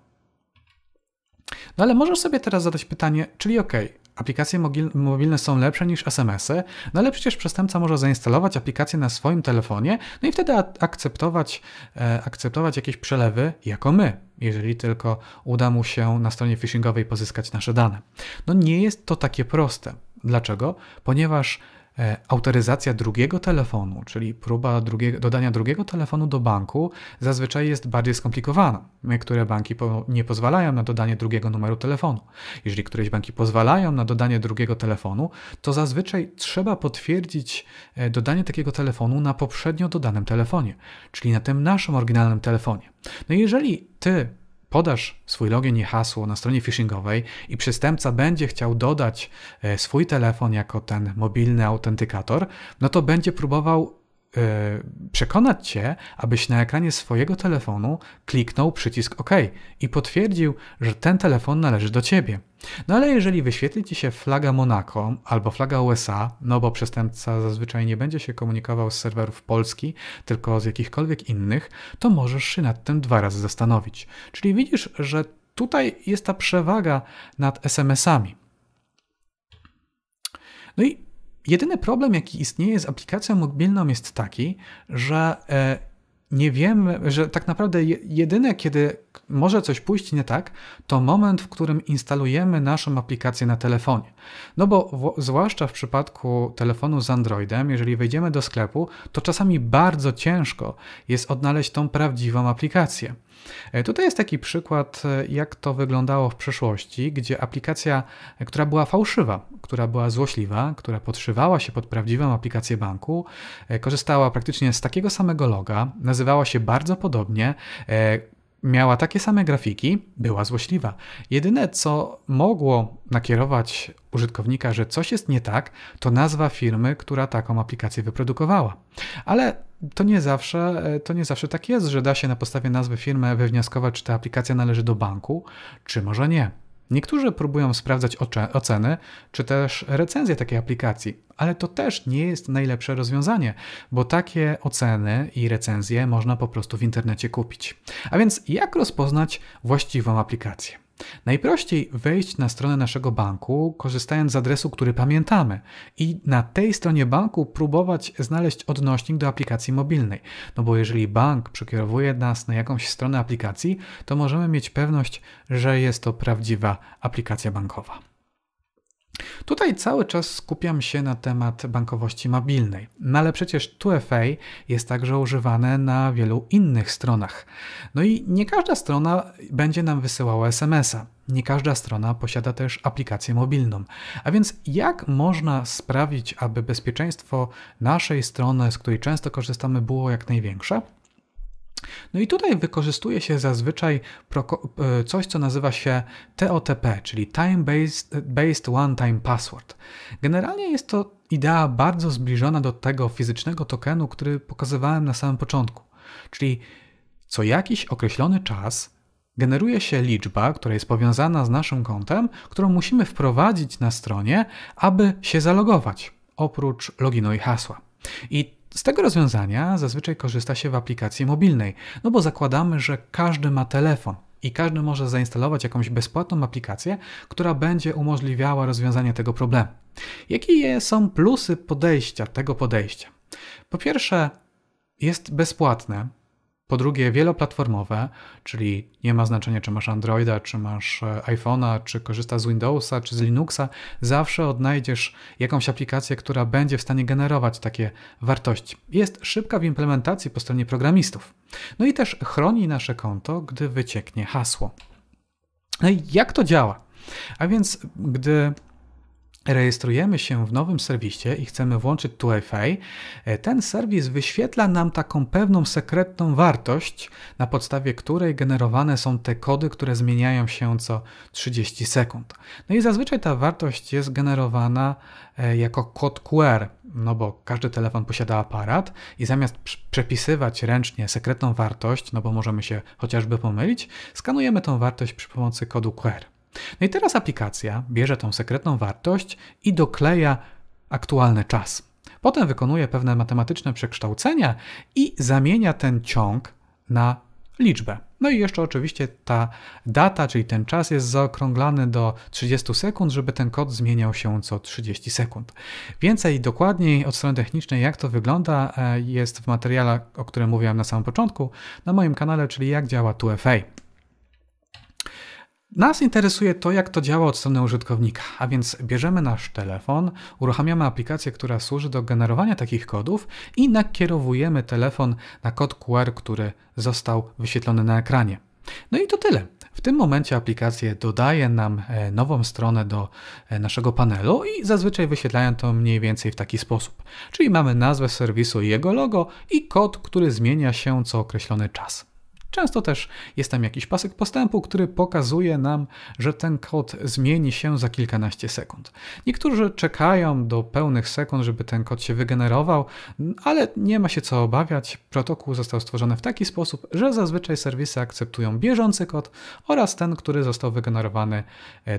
No ale możesz sobie teraz zadać pytanie, czyli ok, aplikacje mobilne są lepsze niż SMS-y, no ale przecież przestępca może zainstalować aplikację na swoim telefonie, no i wtedy akceptować, e, akceptować jakieś przelewy jako my, jeżeli tylko uda mu się na stronie phishingowej pozyskać nasze dane. No nie jest to takie proste. Dlaczego? Ponieważ autoryzacja drugiego telefonu, czyli próba drugiego, dodania drugiego telefonu do banku, zazwyczaj jest bardziej skomplikowana. Niektóre banki po, nie pozwalają na dodanie drugiego numeru telefonu. Jeżeli któreś banki pozwalają na dodanie drugiego telefonu, to zazwyczaj trzeba potwierdzić e, dodanie takiego telefonu na poprzednio dodanym telefonie, czyli na tym naszym oryginalnym telefonie. No i jeżeli ty podasz swój login i hasło na stronie phishingowej i przestępca będzie chciał dodać e, swój telefon jako ten mobilny autentykator, no to będzie próbował przekonać cię, abyś na ekranie swojego telefonu kliknął przycisk OK i potwierdził, że ten telefon należy do ciebie. No ale jeżeli wyświetli ci się flaga Monaco albo flaga USA, no bo przestępca zazwyczaj nie będzie się komunikował z serwerów Polski, tylko z jakichkolwiek innych, to możesz się nad tym dwa razy zastanowić. Czyli widzisz, że tutaj jest ta przewaga nad SMS-ami. No i jedyny problem, jaki istnieje z aplikacją mobilną, jest taki, że e, nie wiemy, że tak naprawdę jedyne, kiedy może coś pójść nie tak, to moment, w którym instalujemy naszą aplikację na telefonie. No bo w, zwłaszcza w przypadku telefonu z Androidem, jeżeli wejdziemy do sklepu, to czasami bardzo ciężko jest odnaleźć tą prawdziwą aplikację. E, tutaj jest taki przykład, e, jak to wyglądało w przeszłości, gdzie aplikacja, e, która była fałszywa, która była złośliwa, która podszywała się pod prawdziwą aplikację banku, korzystała praktycznie z takiego samego loga, nazywała się bardzo podobnie, miała takie same grafiki, była złośliwa. Jedyne, co mogło nakierować użytkownika, że coś jest nie tak, to nazwa firmy, która taką aplikację wyprodukowała. Ale to nie zawsze, to nie zawsze tak jest, że da się na podstawie nazwy firmy wywnioskować, czy ta aplikacja należy do banku, czy może nie. Niektórzy próbują sprawdzać oceny, czy też recenzje takiej aplikacji, ale to też nie jest najlepsze rozwiązanie, bo takie oceny i recenzje można po prostu w internecie kupić. A więc jak rozpoznać właściwą aplikację? Najprościej wejść na stronę naszego banku, korzystając z adresu, który pamiętamy, i na tej stronie banku próbować znaleźć odnośnik do aplikacji mobilnej. No bo jeżeli bank przekierowuje nas na jakąś stronę aplikacji, to możemy mieć pewność, że jest to prawdziwa aplikacja bankowa. Tutaj cały czas skupiam się na temat bankowości mobilnej, no ale przecież 2FA jest także używane na wielu innych stronach. No i nie każda strona będzie nam wysyłała SMS-a. Nie każda strona posiada też aplikację mobilną. A więc jak można sprawić, aby bezpieczeństwo naszej strony, z której często korzystamy, było jak największe? No i tutaj wykorzystuje się zazwyczaj e, coś, co nazywa się TOTP, czyli Time Based, Based One Time Password. Generalnie jest to idea bardzo zbliżona do tego fizycznego tokenu, który pokazywałem na samym początku. Czyli co jakiś określony czas generuje się liczba, która jest powiązana z naszym kontem, którą musimy wprowadzić na stronie, aby się zalogować, oprócz loginu i hasła. I z tego rozwiązania zazwyczaj korzysta się w aplikacji mobilnej, no bo zakładamy, że każdy ma telefon i każdy może zainstalować jakąś bezpłatną aplikację, która będzie umożliwiała rozwiązanie tego problemu. Jakie są plusy podejścia, tego podejścia? Po pierwsze, jest bezpłatne, po drugie, wieloplatformowe, czyli nie ma znaczenia, czy masz Androida, czy masz e, iPhone'a, czy korzystasz z Windowsa, czy z Linuxa, zawsze odnajdziesz jakąś aplikację, która będzie w stanie generować takie wartości. Jest szybka w implementacji po stronie programistów. No i też chroni nasze konto, gdy wycieknie hasło. No i jak to działa? A więc, gdy rejestrujemy się w nowym serwisie i chcemy włączyć 2FA, e, ten serwis wyświetla nam taką pewną sekretną wartość, na podstawie której generowane są te kody, które zmieniają się co 30 sekund. No i zazwyczaj ta wartość jest generowana e, jako kod QR, no bo każdy telefon posiada aparat i zamiast przepisywać ręcznie sekretną wartość, no bo możemy się chociażby pomylić, skanujemy tą wartość przy pomocy kodu QR. No i teraz aplikacja bierze tą sekretną wartość i dokleja aktualny czas. Potem wykonuje pewne matematyczne przekształcenia i zamienia ten ciąg na liczbę. No i jeszcze oczywiście ta data, czyli ten czas jest zaokrąglany do 30 sekund, żeby ten kod zmieniał się co 30 sekund. Więcej dokładniej od strony technicznej, jak to wygląda, e, jest w materiale, o którym mówiłem na samym początku, na moim kanale, czyli jak działa 2FA. Nas interesuje to, jak to działa od strony użytkownika, a więc bierzemy nasz telefon, uruchamiamy aplikację, która służy do generowania takich kodów i nakierowujemy telefon na kod QR, który został wyświetlony na ekranie. No i to tyle. W tym momencie aplikacja dodaje nam e, nową stronę do e, naszego panelu i zazwyczaj wyświetlają to mniej więcej w taki sposób. Czyli mamy nazwę serwisu i jego logo i kod, który zmienia się co określony czas. Często też jest tam jakiś pasek postępu, który pokazuje nam, że ten kod zmieni się za kilkanaście sekund. Niektórzy czekają do pełnych sekund, żeby ten kod się wygenerował, ale nie ma się co obawiać. Protokół został stworzony w taki sposób, że zazwyczaj serwisy akceptują bieżący kod oraz ten, który został wygenerowany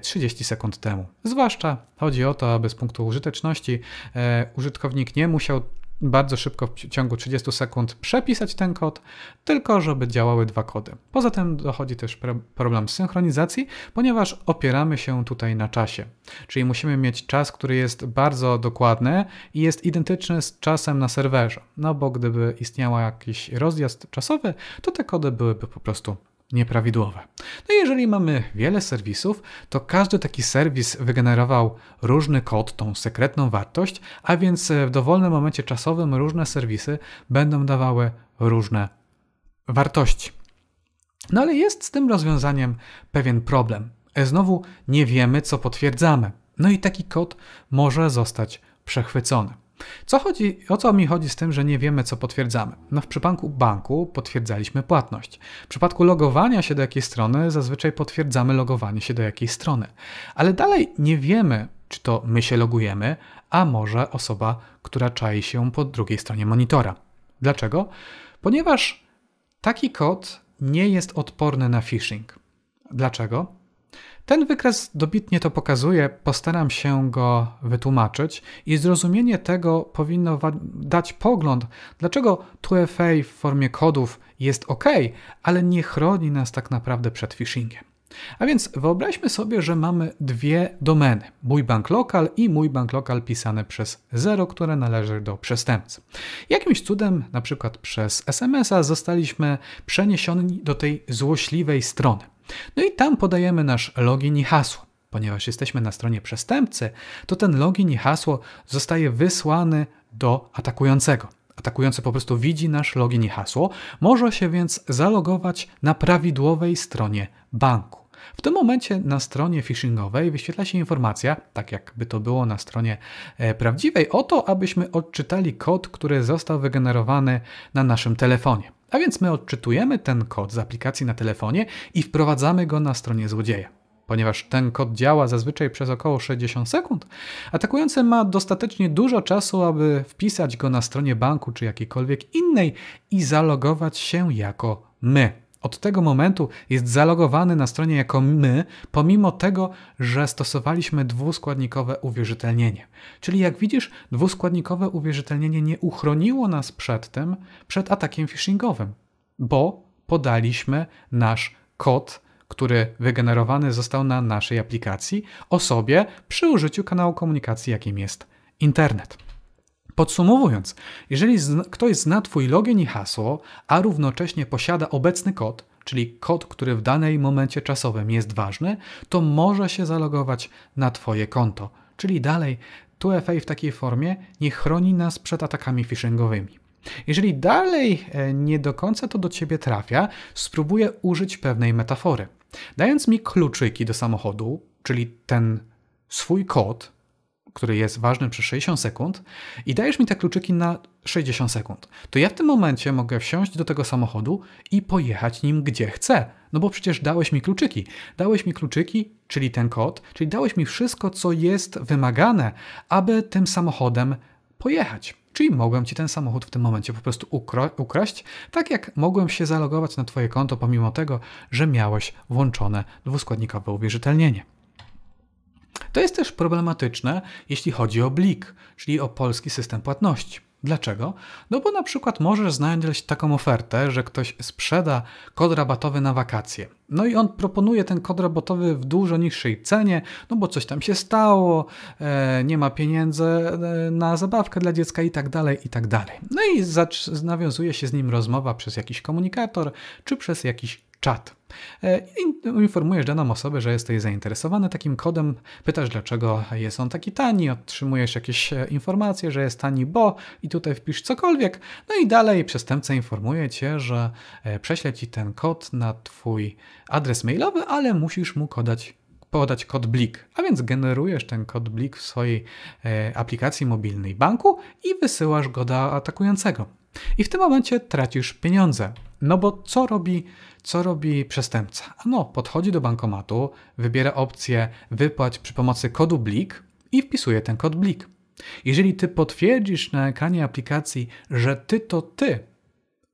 30 e, sekund temu. Zwłaszcza chodzi o to, aby z punktu użyteczności e, użytkownik nie musiał bardzo szybko w ciągu 30 sekund przepisać ten kod, tylko żeby działały dwa kody. Poza tym dochodzi też problem synchronizacji, ponieważ opieramy się tutaj na czasie. Czyli musimy mieć czas, który jest bardzo dokładny i jest identyczny z czasem na serwerze. No bo gdyby istniał jakiś rozjazd czasowy, to te kody byłyby po prostu nieprawidłowe. No i jeżeli mamy wiele serwisów, to każdy taki serwis wygenerował różny kod, tą sekretną wartość, a więc w dowolnym momencie czasowym różne serwisy będą dawały różne wartości. No ale jest z tym rozwiązaniem pewien problem. Znowu nie wiemy, co potwierdzamy. No i taki kod może zostać przechwycony. Co chodzi, o co mi chodzi z tym, że nie wiemy, co potwierdzamy? No w przypadku banku potwierdzaliśmy płatność. W przypadku logowania się do jakiejś strony zazwyczaj potwierdzamy logowanie się do jakiejś strony. Ale dalej nie wiemy, czy to my się logujemy, a może osoba, która czai się po drugiej stronie monitora. Dlaczego? Ponieważ taki kod nie jest odporny na phishing. Dlaczego? Ten wykres dobitnie to pokazuje, postaram się go wytłumaczyć i zrozumienie tego powinno dać pogląd, dlaczego 2FA w formie kodów jest ok, ale nie chroni nas tak naprawdę przed phishingiem. A więc wyobraźmy sobie, że mamy dwie domeny: mój bank lokal i mój bank lokal pisane przez zero, które należy do przestępcy. Jakimś cudem, na przykład przez SMS-a, zostaliśmy przeniesioni do tej złośliwej strony. No i tam podajemy nasz login i hasło. Ponieważ jesteśmy na stronie przestępcy, to ten login i hasło zostaje wysłany do atakującego. Atakujący po prostu widzi nasz login i hasło, może się więc zalogować na prawidłowej stronie banku. W tym momencie na stronie phishingowej wyświetla się informacja, tak jakby to było na stronie e, prawdziwej, o to, abyśmy odczytali kod, który został wygenerowany na naszym telefonie. A więc my odczytujemy ten kod z aplikacji na telefonie i wprowadzamy go na stronie złodzieja. Ponieważ ten kod działa zazwyczaj przez około 60 sekund, atakujący ma dostatecznie dużo czasu, aby wpisać go na stronie banku czy jakiejkolwiek innej i zalogować się jako my. Od tego momentu jest zalogowany na stronie jako my, pomimo tego, że stosowaliśmy dwuskładnikowe uwierzytelnienie. Czyli jak widzisz, dwuskładnikowe uwierzytelnienie nie uchroniło nas przed tym, przed atakiem phishingowym, bo podaliśmy nasz kod, który wygenerowany został na naszej aplikacji osobie przy użyciu kanału komunikacji, jakim jest internet. Podsumowując, jeżeli ktoś zna Twój login i hasło, a równocześnie posiada obecny kod, czyli kod, który w danej momencie czasowym jest ważny, to może się zalogować na Twoje konto. Czyli dalej, 2FA w takiej formie nie chroni nas przed atakami phishingowymi. Jeżeli dalej e, nie do końca to do Ciebie trafia, spróbuję użyć pewnej metafory. Dając mi kluczyki do samochodu, czyli ten swój kod, który jest ważny przez 60 sekund i dajesz mi te kluczyki na 60 sekund, to ja w tym momencie mogę wsiąść do tego samochodu i pojechać nim gdzie chcę. No bo przecież dałeś mi kluczyki. Dałeś mi kluczyki, czyli ten kod, czyli dałeś mi wszystko, co jest wymagane, aby tym samochodem pojechać. Czyli mogłem ci ten samochód w tym momencie po prostu ukraść, tak jak mogłem się zalogować na Twoje konto, pomimo tego, że miałeś włączone dwuskładnikowe uwierzytelnienie. To jest też problematyczne, jeśli chodzi o Blik, czyli o polski system płatności. Dlaczego? No bo na przykład możesz znaleźć taką ofertę, że ktoś sprzeda kod rabatowy na wakacje. No i on proponuje ten kod rabatowy w dużo niższej cenie, no bo coś tam się stało, e, nie ma pieniędzy e, na zabawkę dla dziecka i tak dalej, i tak dalej. No i nawiązuje się z nim rozmowa przez jakiś komunikator czy przez jakiś czat. E, informujesz daną osobę, że jesteś zainteresowany takim kodem, pytasz dlaczego jest on taki tani, otrzymujesz jakieś e, informacje, że jest tani, bo i tutaj wpisz cokolwiek, no i dalej przestępca informuje cię, że e, prześle ci ten kod na twój adres mailowy, ale musisz mu kodać podać kod BLIK, a więc generujesz ten kod BLIK w swojej aplikacji mobilnej banku i wysyłasz go do atakującego. I w tym momencie tracisz pieniądze. No bo co robi, co robi przestępca? No, podchodzi do bankomatu, wybiera opcję wypłać przy pomocy kodu BLIK i wpisuje ten kod BLIK. Jeżeli ty potwierdzisz na ekranie aplikacji, że ty to ty,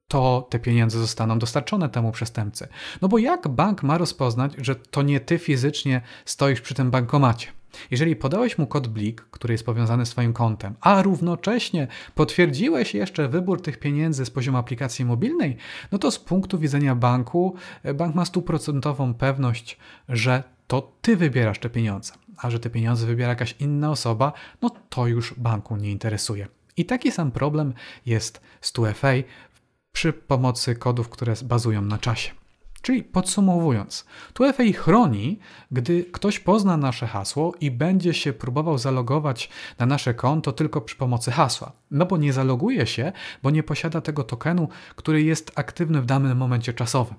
to te pieniądze zostaną dostarczone temu przestępcy. No bo jak bank ma rozpoznać, że to nie ty fizycznie stoisz przy tym bankomacie? Jeżeli podałeś mu kod BLIK, który jest powiązany z Twoim kontem, a równocześnie potwierdziłeś jeszcze wybór tych pieniędzy z poziomu aplikacji mobilnej, no to z punktu widzenia banku, e, bank ma stuprocentową pewność, że to Ty wybierasz te pieniądze, a że te pieniądze wybiera jakaś inna osoba, no to już banku nie interesuje. I taki sam problem jest z 2FA przy pomocy kodów, które bazują na czasie. Czyli podsumowując, 2FA chroni, gdy ktoś pozna nasze hasło i będzie się próbował zalogować na nasze konto tylko przy pomocy hasła. No bo nie zaloguje się, bo nie posiada tego tokenu, który jest aktywny w danym momencie czasowym.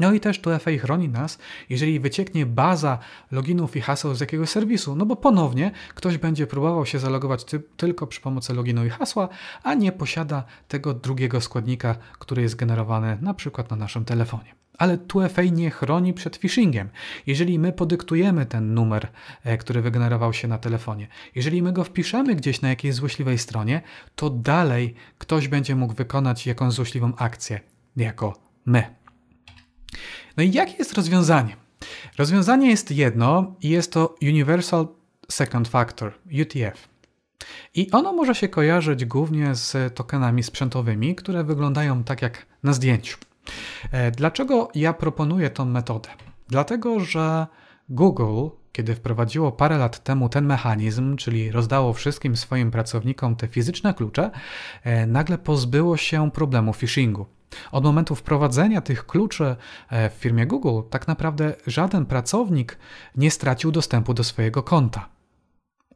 No i też 2FA chroni nas, jeżeli wycieknie baza loginów i haseł z jakiegoś serwisu, no bo ponownie ktoś będzie próbował się zalogować ty tylko przy pomocy loginu i hasła, a nie posiada tego drugiego składnika, który jest generowany na przykład na naszym telefonie ale 2FA nie chroni przed phishingiem. Jeżeli my podyktujemy ten numer, e, który wygenerował się na telefonie, jeżeli my go wpiszemy gdzieś na jakiejś złośliwej stronie, to dalej ktoś będzie mógł wykonać jakąś złośliwą akcję, jako my. No i jakie jest rozwiązanie? Rozwiązanie jest jedno i jest to Universal Second Factor, UTF. I ono może się kojarzyć głównie z tokenami sprzętowymi, które wyglądają tak jak na zdjęciu. E, dlaczego ja proponuję tą metodę? Dlatego, że Google, kiedy wprowadziło parę lat temu ten mechanizm, czyli rozdało wszystkim swoim pracownikom te fizyczne klucze, e, nagle pozbyło się problemu phishingu. Od momentu wprowadzenia tych kluczy e, w firmie Google, tak naprawdę żaden pracownik nie stracił dostępu do swojego konta.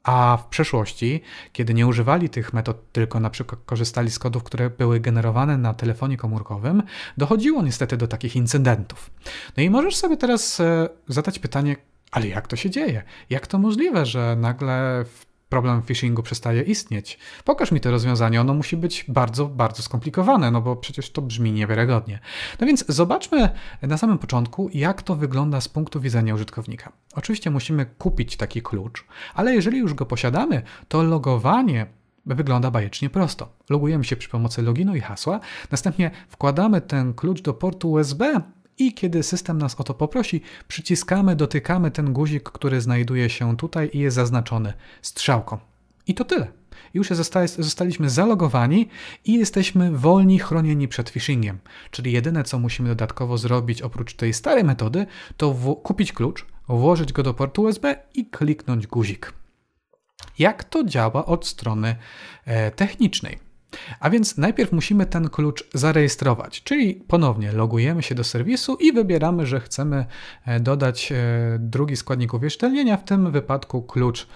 A w przeszłości, kiedy nie używali tych metod, tylko na przykład korzystali z kodów, które były generowane na telefonie komórkowym, dochodziło niestety do takich incydentów. No i możesz sobie teraz e, zadać pytanie, ale jak to się dzieje? Jak to możliwe, że nagle w problem phishingu przestaje istnieć. Pokaż mi to rozwiązanie, ono musi być bardzo, bardzo skomplikowane, no bo przecież to brzmi niewiarygodnie. No więc zobaczmy na samym początku, jak to wygląda z punktu widzenia użytkownika. Oczywiście musimy kupić taki klucz, ale jeżeli już go posiadamy, to logowanie wygląda bajecznie prosto. Logujemy się przy pomocy loginu i hasła, następnie wkładamy ten klucz do portu USB i kiedy system nas o to poprosi, przyciskamy, dotykamy ten guzik, który znajduje się tutaj i jest zaznaczony strzałką. I to tyle. Już zostaliśmy zalogowani i jesteśmy wolni, chronieni przed phishingiem. Czyli jedyne, co musimy dodatkowo zrobić oprócz tej starej metody, to kupić klucz, włożyć go do portu USB i kliknąć guzik. Jak to działa od strony e, technicznej? A więc najpierw musimy ten klucz zarejestrować, czyli ponownie logujemy się do serwisu i wybieramy, że chcemy e, dodać e, drugi składnik uwierzytelnienia, w tym wypadku klucz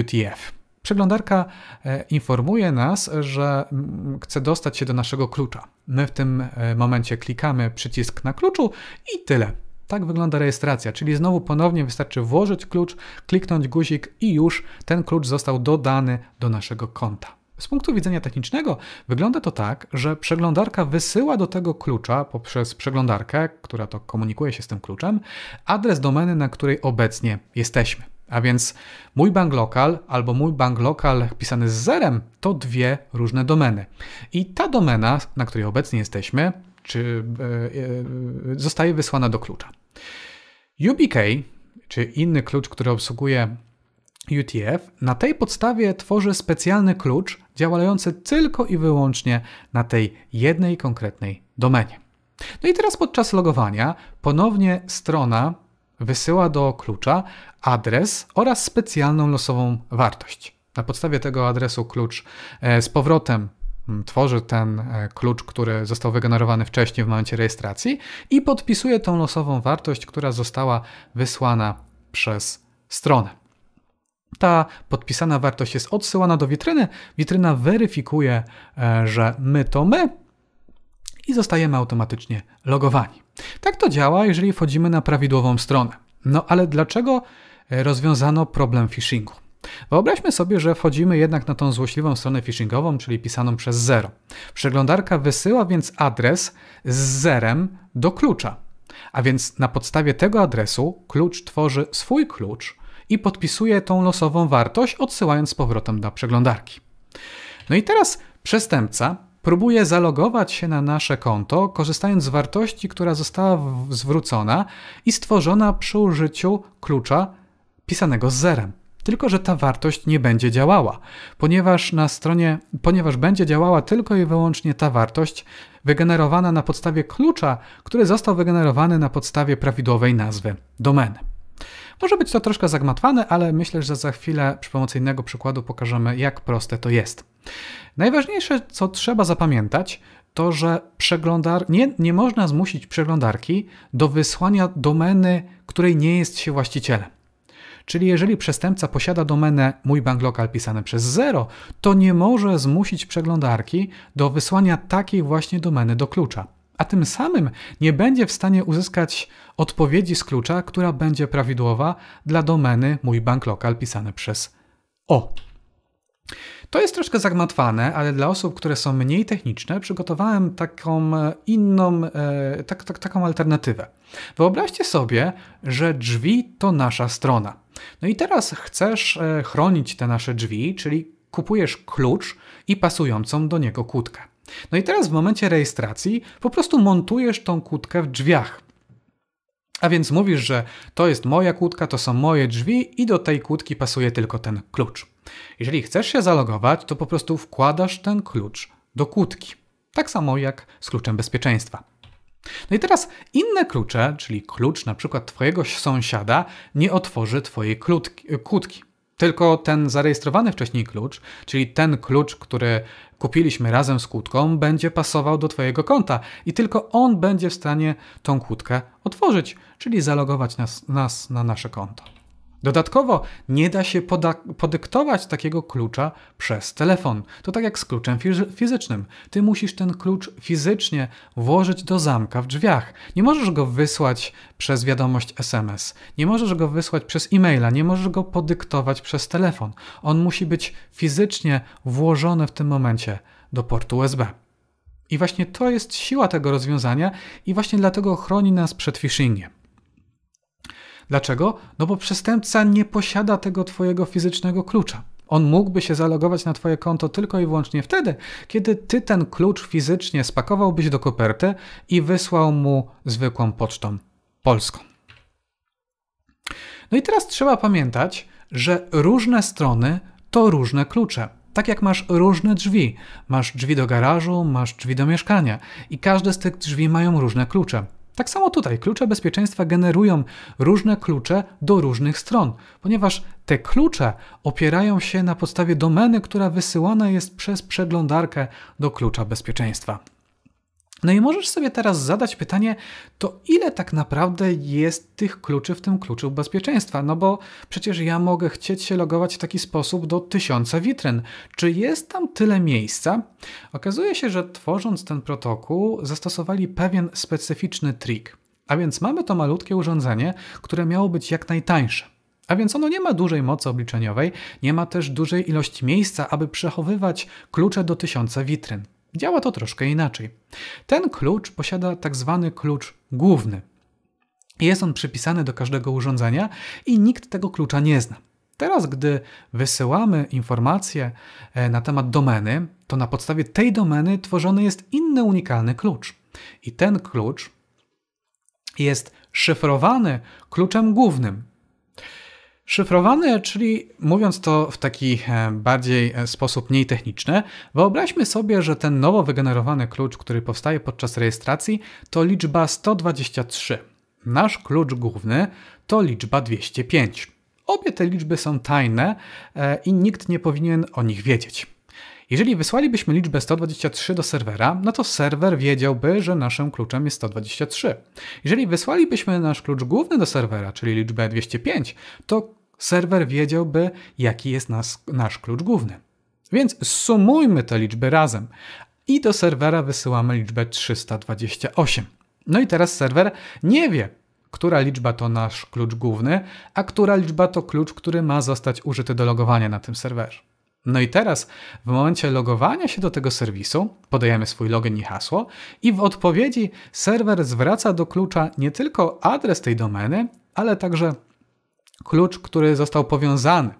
UTF. Przeglądarka e, informuje nas, że mm, chce dostać się do naszego klucza. My w tym momencie klikamy przycisk na kluczu i tyle. Tak wygląda rejestracja, czyli znowu ponownie wystarczy włożyć klucz, kliknąć guzik i już ten klucz został dodany do naszego konta. Z punktu widzenia technicznego wygląda to tak, że przeglądarka wysyła do tego klucza poprzez przeglądarkę, która to komunikuje się z tym kluczem, adres domeny, na której obecnie jesteśmy. A więc mój bank lokal albo mój bank lokal pisany z zerem to dwie różne domeny. I ta domena, na której obecnie jesteśmy, czy, yy, yy, zostaje wysłana do klucza. UBK, czy inny klucz, który obsługuje UTF, na tej podstawie tworzy specjalny klucz działający tylko i wyłącznie na tej jednej konkretnej domenie. No i teraz podczas logowania ponownie strona wysyła do klucza adres oraz specjalną losową wartość. Na podstawie tego adresu klucz e, z powrotem mm, tworzy ten e, klucz, który został wygenerowany wcześniej w momencie rejestracji i podpisuje tą losową wartość, która została wysłana przez stronę. Ta podpisana wartość jest odsyłana do witryny. Witryna weryfikuje, e, że my to my i zostajemy automatycznie logowani. Tak to działa, jeżeli wchodzimy na prawidłową stronę. No ale dlaczego e, rozwiązano problem phishingu? Wyobraźmy sobie, że wchodzimy jednak na tą złośliwą stronę phishingową, czyli pisaną przez zero. Przeglądarka wysyła więc adres z zerem do klucza. A więc na podstawie tego adresu klucz tworzy swój klucz, i podpisuje tą losową wartość, odsyłając z powrotem do przeglądarki. No i teraz przestępca próbuje zalogować się na nasze konto, korzystając z wartości, która została zwrócona i stworzona przy użyciu klucza pisanego z zerem. Tylko, że ta wartość nie będzie działała, ponieważ na stronie, ponieważ będzie działała tylko i wyłącznie ta wartość wygenerowana na podstawie klucza, który został wygenerowany na podstawie prawidłowej nazwy domeny. Może być to troszkę zagmatwane, ale myślę, że za chwilę przy pomocy innego przykładu pokażemy, jak proste to jest. Najważniejsze, co trzeba zapamiętać, to że przeglądar... nie, nie można zmusić przeglądarki do wysłania domeny, której nie jest się właścicielem. Czyli jeżeli przestępca posiada domenę mój bank lokal pisane przez zero, to nie może zmusić przeglądarki do wysłania takiej właśnie domeny do klucza a tym samym nie będzie w stanie uzyskać odpowiedzi z klucza, która będzie prawidłowa dla domeny mój bank lokal pisane przez O. To jest troszkę zagmatwane, ale dla osób, które są mniej techniczne, przygotowałem taką e, inną, e, tak, tak, taką alternatywę. Wyobraźcie sobie, że drzwi to nasza strona. No i teraz chcesz e, chronić te nasze drzwi, czyli kupujesz klucz i pasującą do niego kłódkę. No i teraz w momencie rejestracji po prostu montujesz tą kłódkę w drzwiach. A więc mówisz, że to jest moja kłódka, to są moje drzwi i do tej kłódki pasuje tylko ten klucz. Jeżeli chcesz się zalogować, to po prostu wkładasz ten klucz do kłódki. Tak samo jak z kluczem bezpieczeństwa. No i teraz inne klucze, czyli klucz na przykład twojego sąsiada, nie otworzy twojej kłódki. Tylko ten zarejestrowany wcześniej klucz, czyli ten klucz, który kupiliśmy razem z kłódką, będzie pasował do Twojego konta i tylko on będzie w stanie tą kłódkę otworzyć, czyli zalogować nas, nas na nasze konto. Dodatkowo nie da się podyktować takiego klucza przez telefon. To tak jak z kluczem fizycznym. Ty musisz ten klucz fizycznie włożyć do zamka w drzwiach. Nie możesz go wysłać przez wiadomość SMS, nie możesz go wysłać przez e-maila, nie możesz go podyktować przez telefon. On musi być fizycznie włożony w tym momencie do portu USB. I właśnie to jest siła tego rozwiązania i właśnie dlatego chroni nas przed phishingiem. Dlaczego? No bo przestępca nie posiada tego twojego fizycznego klucza. On mógłby się zalogować na Twoje konto tylko i wyłącznie wtedy, kiedy Ty ten klucz fizycznie spakowałbyś do koperty i wysłał mu zwykłą pocztą polską. No i teraz trzeba pamiętać, że różne strony to różne klucze. Tak jak masz różne drzwi. Masz drzwi do garażu, masz drzwi do mieszkania i każde z tych drzwi mają różne klucze. Tak samo tutaj klucze bezpieczeństwa generują różne klucze do różnych stron, ponieważ te klucze opierają się na podstawie domeny, która wysyłana jest przez przeglądarkę do klucza bezpieczeństwa. No i możesz sobie teraz zadać pytanie, to ile tak naprawdę jest tych kluczy w tym kluczu bezpieczeństwa? No bo przecież ja mogę chcieć się logować w taki sposób do tysiąca witryn. Czy jest tam tyle miejsca? Okazuje się, że tworząc ten protokół zastosowali pewien specyficzny trik. A więc mamy to malutkie urządzenie, które miało być jak najtańsze. A więc ono nie ma dużej mocy obliczeniowej, nie ma też dużej ilości miejsca, aby przechowywać klucze do tysiąca witryn. Działa to troszkę inaczej. Ten klucz posiada tak zwany klucz główny. Jest on przypisany do każdego urządzenia i nikt tego klucza nie zna. Teraz, gdy wysyłamy informacje e, na temat domeny, to na podstawie tej domeny tworzony jest inny unikalny klucz. I ten klucz jest szyfrowany kluczem głównym, Szyfrowany, czyli mówiąc to w taki e, bardziej e, sposób mniej techniczny, wyobraźmy sobie, że ten nowo wygenerowany klucz, który powstaje podczas rejestracji, to liczba 123. Nasz klucz główny to liczba 205. Obie te liczby są tajne e, i nikt nie powinien o nich wiedzieć. Jeżeli wysłalibyśmy liczbę 123 do serwera, no to serwer wiedziałby, że naszym kluczem jest 123. Jeżeli wysłalibyśmy nasz klucz główny do serwera, czyli liczbę 205, to serwer wiedziałby, jaki jest nas, nasz klucz główny. Więc sumujmy te liczby razem i do serwera wysyłamy liczbę 328. No i teraz serwer nie wie, która liczba to nasz klucz główny, a która liczba to klucz, który ma zostać użyty do logowania na tym serwerze. No i teraz w momencie logowania się do tego serwisu podajemy swój login i hasło i w odpowiedzi serwer zwraca do klucza nie tylko adres tej domeny, ale także klucz, który został powiązany,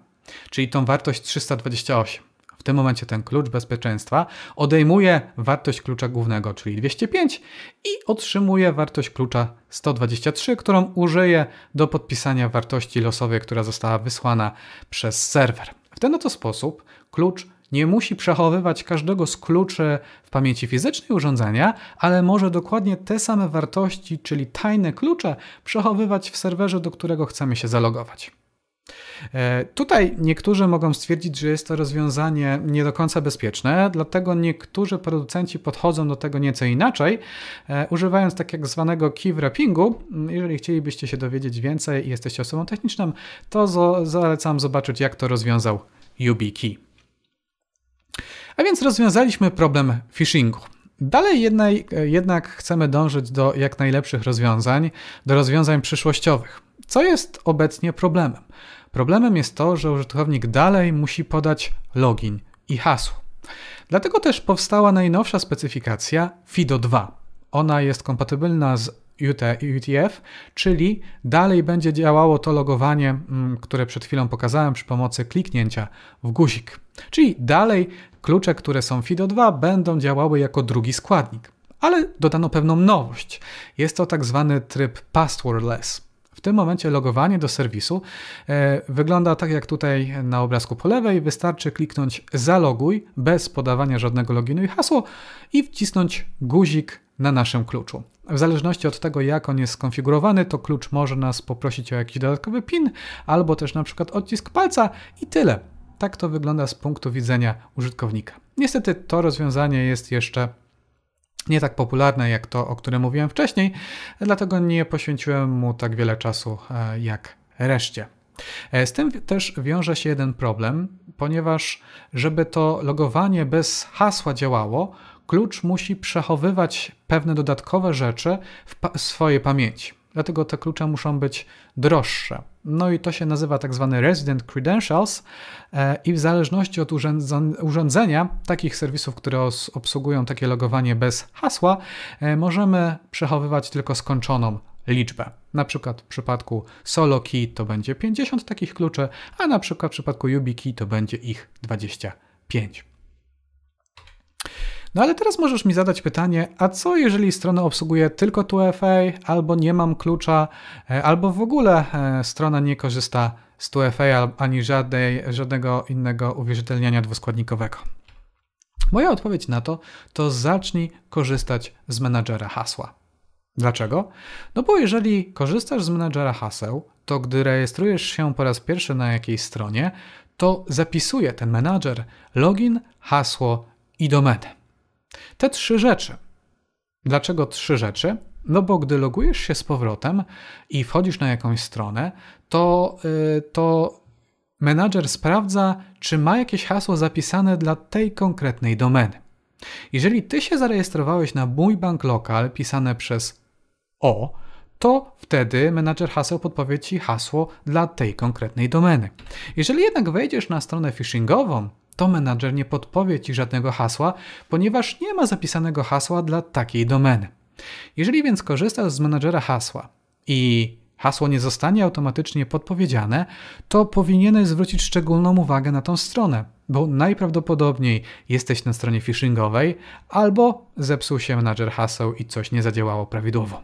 czyli tą wartość 328. W tym momencie ten klucz bezpieczeństwa odejmuje wartość klucza głównego, czyli 205 i otrzymuje wartość klucza 123, którą użyje do podpisania wartości losowej, która została wysłana przez serwer. W ten oto sposób klucz nie musi przechowywać każdego z kluczy w pamięci fizycznej urządzenia, ale może dokładnie te same wartości, czyli tajne klucze, przechowywać w serwerze, do którego chcemy się zalogować. E, tutaj niektórzy mogą stwierdzić, że jest to rozwiązanie nie do końca bezpieczne, dlatego niektórzy producenci podchodzą do tego nieco inaczej, e, używając tak jak zwanego key wrappingu. Jeżeli chcielibyście się dowiedzieć więcej i jesteście osobą techniczną, to zalecam zobaczyć, jak to rozwiązał YubiKey. A więc rozwiązaliśmy problem phishingu. Dalej jednak, jednak chcemy dążyć do jak najlepszych rozwiązań, do rozwiązań przyszłościowych. Co jest obecnie problemem? Problemem jest to, że użytkownik dalej musi podać login i hasło. Dlatego też powstała najnowsza specyfikacja FIDO 2. Ona jest kompatybilna z UTF, czyli dalej będzie działało to logowanie, mm, które przed chwilą pokazałem przy pomocy kliknięcia w guzik. Czyli dalej klucze, które są FIDO2 będą działały jako drugi składnik. Ale dodano pewną nowość. Jest to tak zwany tryb passwordless. W tym momencie logowanie do serwisu e, wygląda tak jak tutaj na obrazku po lewej. Wystarczy kliknąć zaloguj bez podawania żadnego loginu i hasło i wcisnąć guzik na naszym kluczu. W zależności od tego, jak on jest skonfigurowany, to klucz może nas poprosić o jakiś dodatkowy PIN albo też na przykład odcisk palca i tyle. Tak to wygląda z punktu widzenia użytkownika. Niestety to rozwiązanie jest jeszcze nie tak popularne jak to, o którym mówiłem wcześniej, dlatego nie poświęciłem mu tak wiele czasu e, jak reszcie. E, z tym też wiąże się jeden problem, ponieważ żeby to logowanie bez hasła działało, klucz musi przechowywać pewne dodatkowe rzeczy w pa swojej pamięci. Dlatego te klucze muszą być droższe. No i to się nazywa tak zwany resident credentials e, i w zależności od urządzenia, takich serwisów, które obsługują takie logowanie bez hasła, e, możemy przechowywać tylko skończoną liczbę. Na przykład w przypadku solo key to będzie 50 takich kluczy, a na przykład w przypadku YubiKey to będzie ich 25. No ale teraz możesz mi zadać pytanie, a co jeżeli strona obsługuje tylko 2FA, albo nie mam klucza, e, albo w ogóle e, strona nie korzysta z 2FA ani żadnej, żadnego innego uwierzytelniania dwuskładnikowego? Moja odpowiedź na to to zacznij korzystać z menadżera hasła. Dlaczego? No bo jeżeli korzystasz z menadżera haseł, to gdy rejestrujesz się po raz pierwszy na jakiejś stronie, to zapisuje ten menadżer login, hasło i domenę. Te trzy rzeczy. Dlaczego trzy rzeczy? No bo gdy logujesz się z powrotem i wchodzisz na jakąś stronę, to, yy, to menadżer sprawdza, czy ma jakieś hasło zapisane dla tej konkretnej domeny. Jeżeli ty się zarejestrowałeś na mój bank lokal pisane przez O, to wtedy menadżer haseł podpowie ci hasło dla tej konkretnej domeny. Jeżeli jednak wejdziesz na stronę phishingową, to menadżer nie podpowie ci żadnego hasła, ponieważ nie ma zapisanego hasła dla takiej domeny. Jeżeli więc korzystasz z menadżera hasła i hasło nie zostanie automatycznie podpowiedziane, to powinieneś zwrócić szczególną uwagę na tą stronę, bo najprawdopodobniej jesteś na stronie phishingowej albo zepsuł się menadżer haseł i coś nie zadziałało prawidłowo.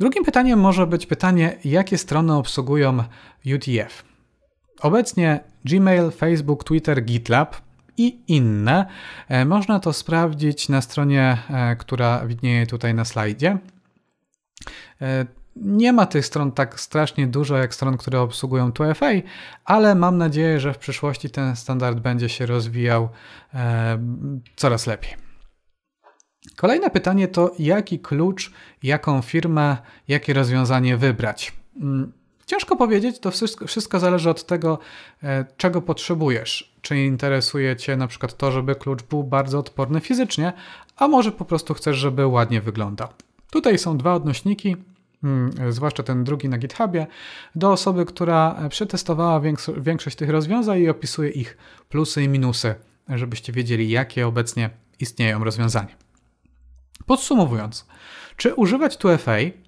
Drugim pytaniem może być pytanie, jakie strony obsługują UTF. Obecnie Gmail, Facebook, Twitter, GitLab i inne. E, można to sprawdzić na stronie, e, która widnieje tutaj na slajdzie. E, nie ma tych stron tak strasznie dużo jak stron, które obsługują 2FA, ale mam nadzieję, że w przyszłości ten standard będzie się rozwijał coraz lepiej. Kolejne pytanie to jaki klucz, jaką firmę, jakie rozwiązanie wybrać. Mm, Ciężko powiedzieć, to wszystko, wszystko zależy od tego, e, czego potrzebujesz. Czy interesuje Cię na przykład to, żeby klucz był bardzo odporny fizycznie, a może po prostu chcesz, żeby ładnie wyglądał. Tutaj są dwa odnośniki, hmm, zwłaszcza ten drugi na GitHubie, do osoby, która przetestowała większość tych rozwiązań i opisuje ich plusy i minusy, żebyście wiedzieli, jakie obecnie istnieją rozwiązania. Podsumowując, czy używać 2FA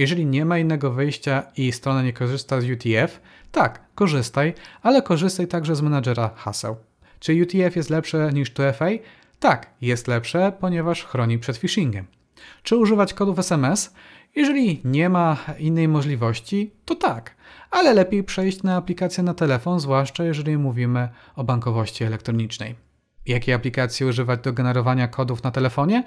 jeżeli nie ma innego wyjścia i strona nie korzysta z UTF, tak, korzystaj, ale korzystaj także z menadżera haseł. Czy UTF jest lepsze niż 2FA? Tak, jest lepsze, ponieważ chroni przed phishingiem. Czy używać kodów SMS? Jeżeli nie ma innej możliwości, to tak, ale lepiej przejść na aplikację na telefon, zwłaszcza jeżeli mówimy o bankowości elektronicznej. Jakiej aplikacji używać do generowania kodów na telefonie?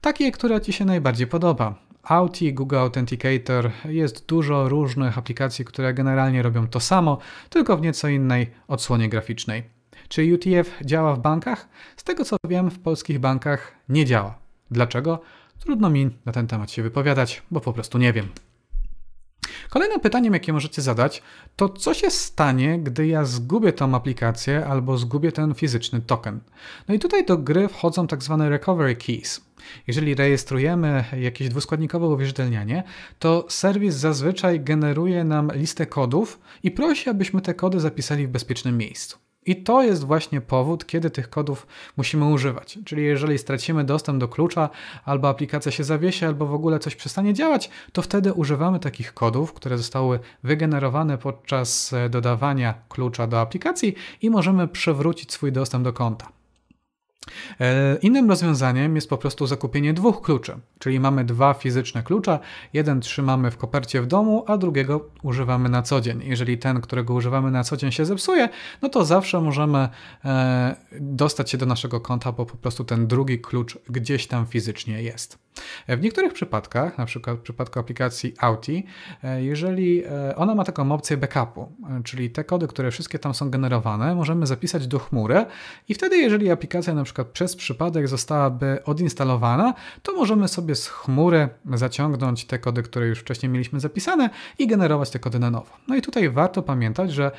Takiej, która Ci się najbardziej podoba. Auti, Google Authenticator, jest dużo różnych aplikacji, które generalnie robią to samo, tylko w nieco innej odsłonie graficznej. Czy UTF działa w bankach? Z tego co wiem, w polskich bankach nie działa. Dlaczego? Trudno mi na ten temat się wypowiadać, bo po prostu nie wiem. Kolejnym pytaniem, jakie możecie zadać, to co się stanie, gdy ja zgubię tą aplikację albo zgubię ten fizyczny token. No i tutaj do gry wchodzą tak zwane recovery keys. Jeżeli rejestrujemy jakieś dwuskładnikowe uwierzytelnianie, to serwis zazwyczaj generuje nam listę kodów i prosi, abyśmy te kody zapisali w bezpiecznym miejscu. I to jest właśnie powód, kiedy tych kodów musimy używać. Czyli jeżeli stracimy dostęp do klucza, albo aplikacja się zawiesi, albo w ogóle coś przestanie działać, to wtedy używamy takich kodów, które zostały wygenerowane podczas dodawania klucza do aplikacji i możemy przywrócić swój dostęp do konta. E, innym rozwiązaniem jest po prostu zakupienie dwóch kluczy, czyli mamy dwa fizyczne klucza, jeden trzymamy w kopercie w domu, a drugiego używamy na co dzień. Jeżeli ten, którego używamy na co dzień się zepsuje, no to zawsze możemy e, dostać się do naszego konta, bo po prostu ten drugi klucz gdzieś tam fizycznie jest. W niektórych przypadkach, na przykład w przypadku aplikacji Auti, e, jeżeli ona ma taką opcję backupu, czyli te kody, które wszystkie tam są generowane, możemy zapisać do chmury i wtedy, jeżeli aplikacja na przykład przez przypadek zostałaby odinstalowana, to możemy sobie z chmury zaciągnąć te kody, które już wcześniej mieliśmy zapisane i generować te kody na nowo. No i tutaj warto pamiętać, że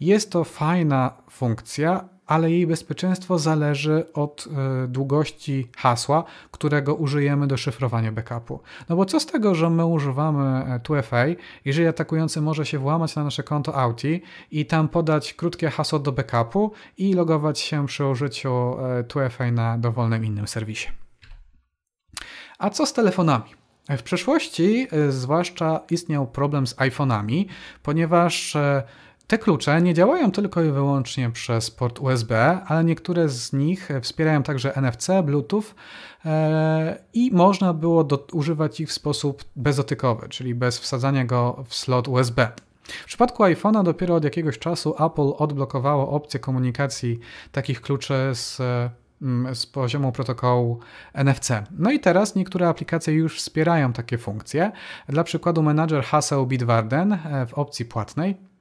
jest to fajna funkcja, ale jej bezpieczeństwo zależy od y, długości hasła, którego użyjemy do szyfrowania backupu. No bo co z tego, że my używamy 2FA, e, jeżeli atakujący może się włamać na nasze konto Auti i tam podać krótkie hasło do backupu i logować się przy użyciu 2FA e, na dowolnym innym serwisie. A co z telefonami? W przeszłości zwłaszcza istniał problem z iPhone'ami, ponieważ te klucze nie działają tylko i wyłącznie przez port USB, ale niektóre z nich wspierają także NFC, Bluetooth e, i można było do, używać ich w sposób bezdotykowy, czyli bez wsadzania go w slot USB. W przypadku iPhone'a dopiero od jakiegoś czasu Apple odblokowało opcję komunikacji takich kluczy z mm, z poziomu protokołu NFC. No i teraz niektóre aplikacje już wspierają takie funkcje. Dla przykładu menadżer haseł Bitwarden e, w opcji płatnej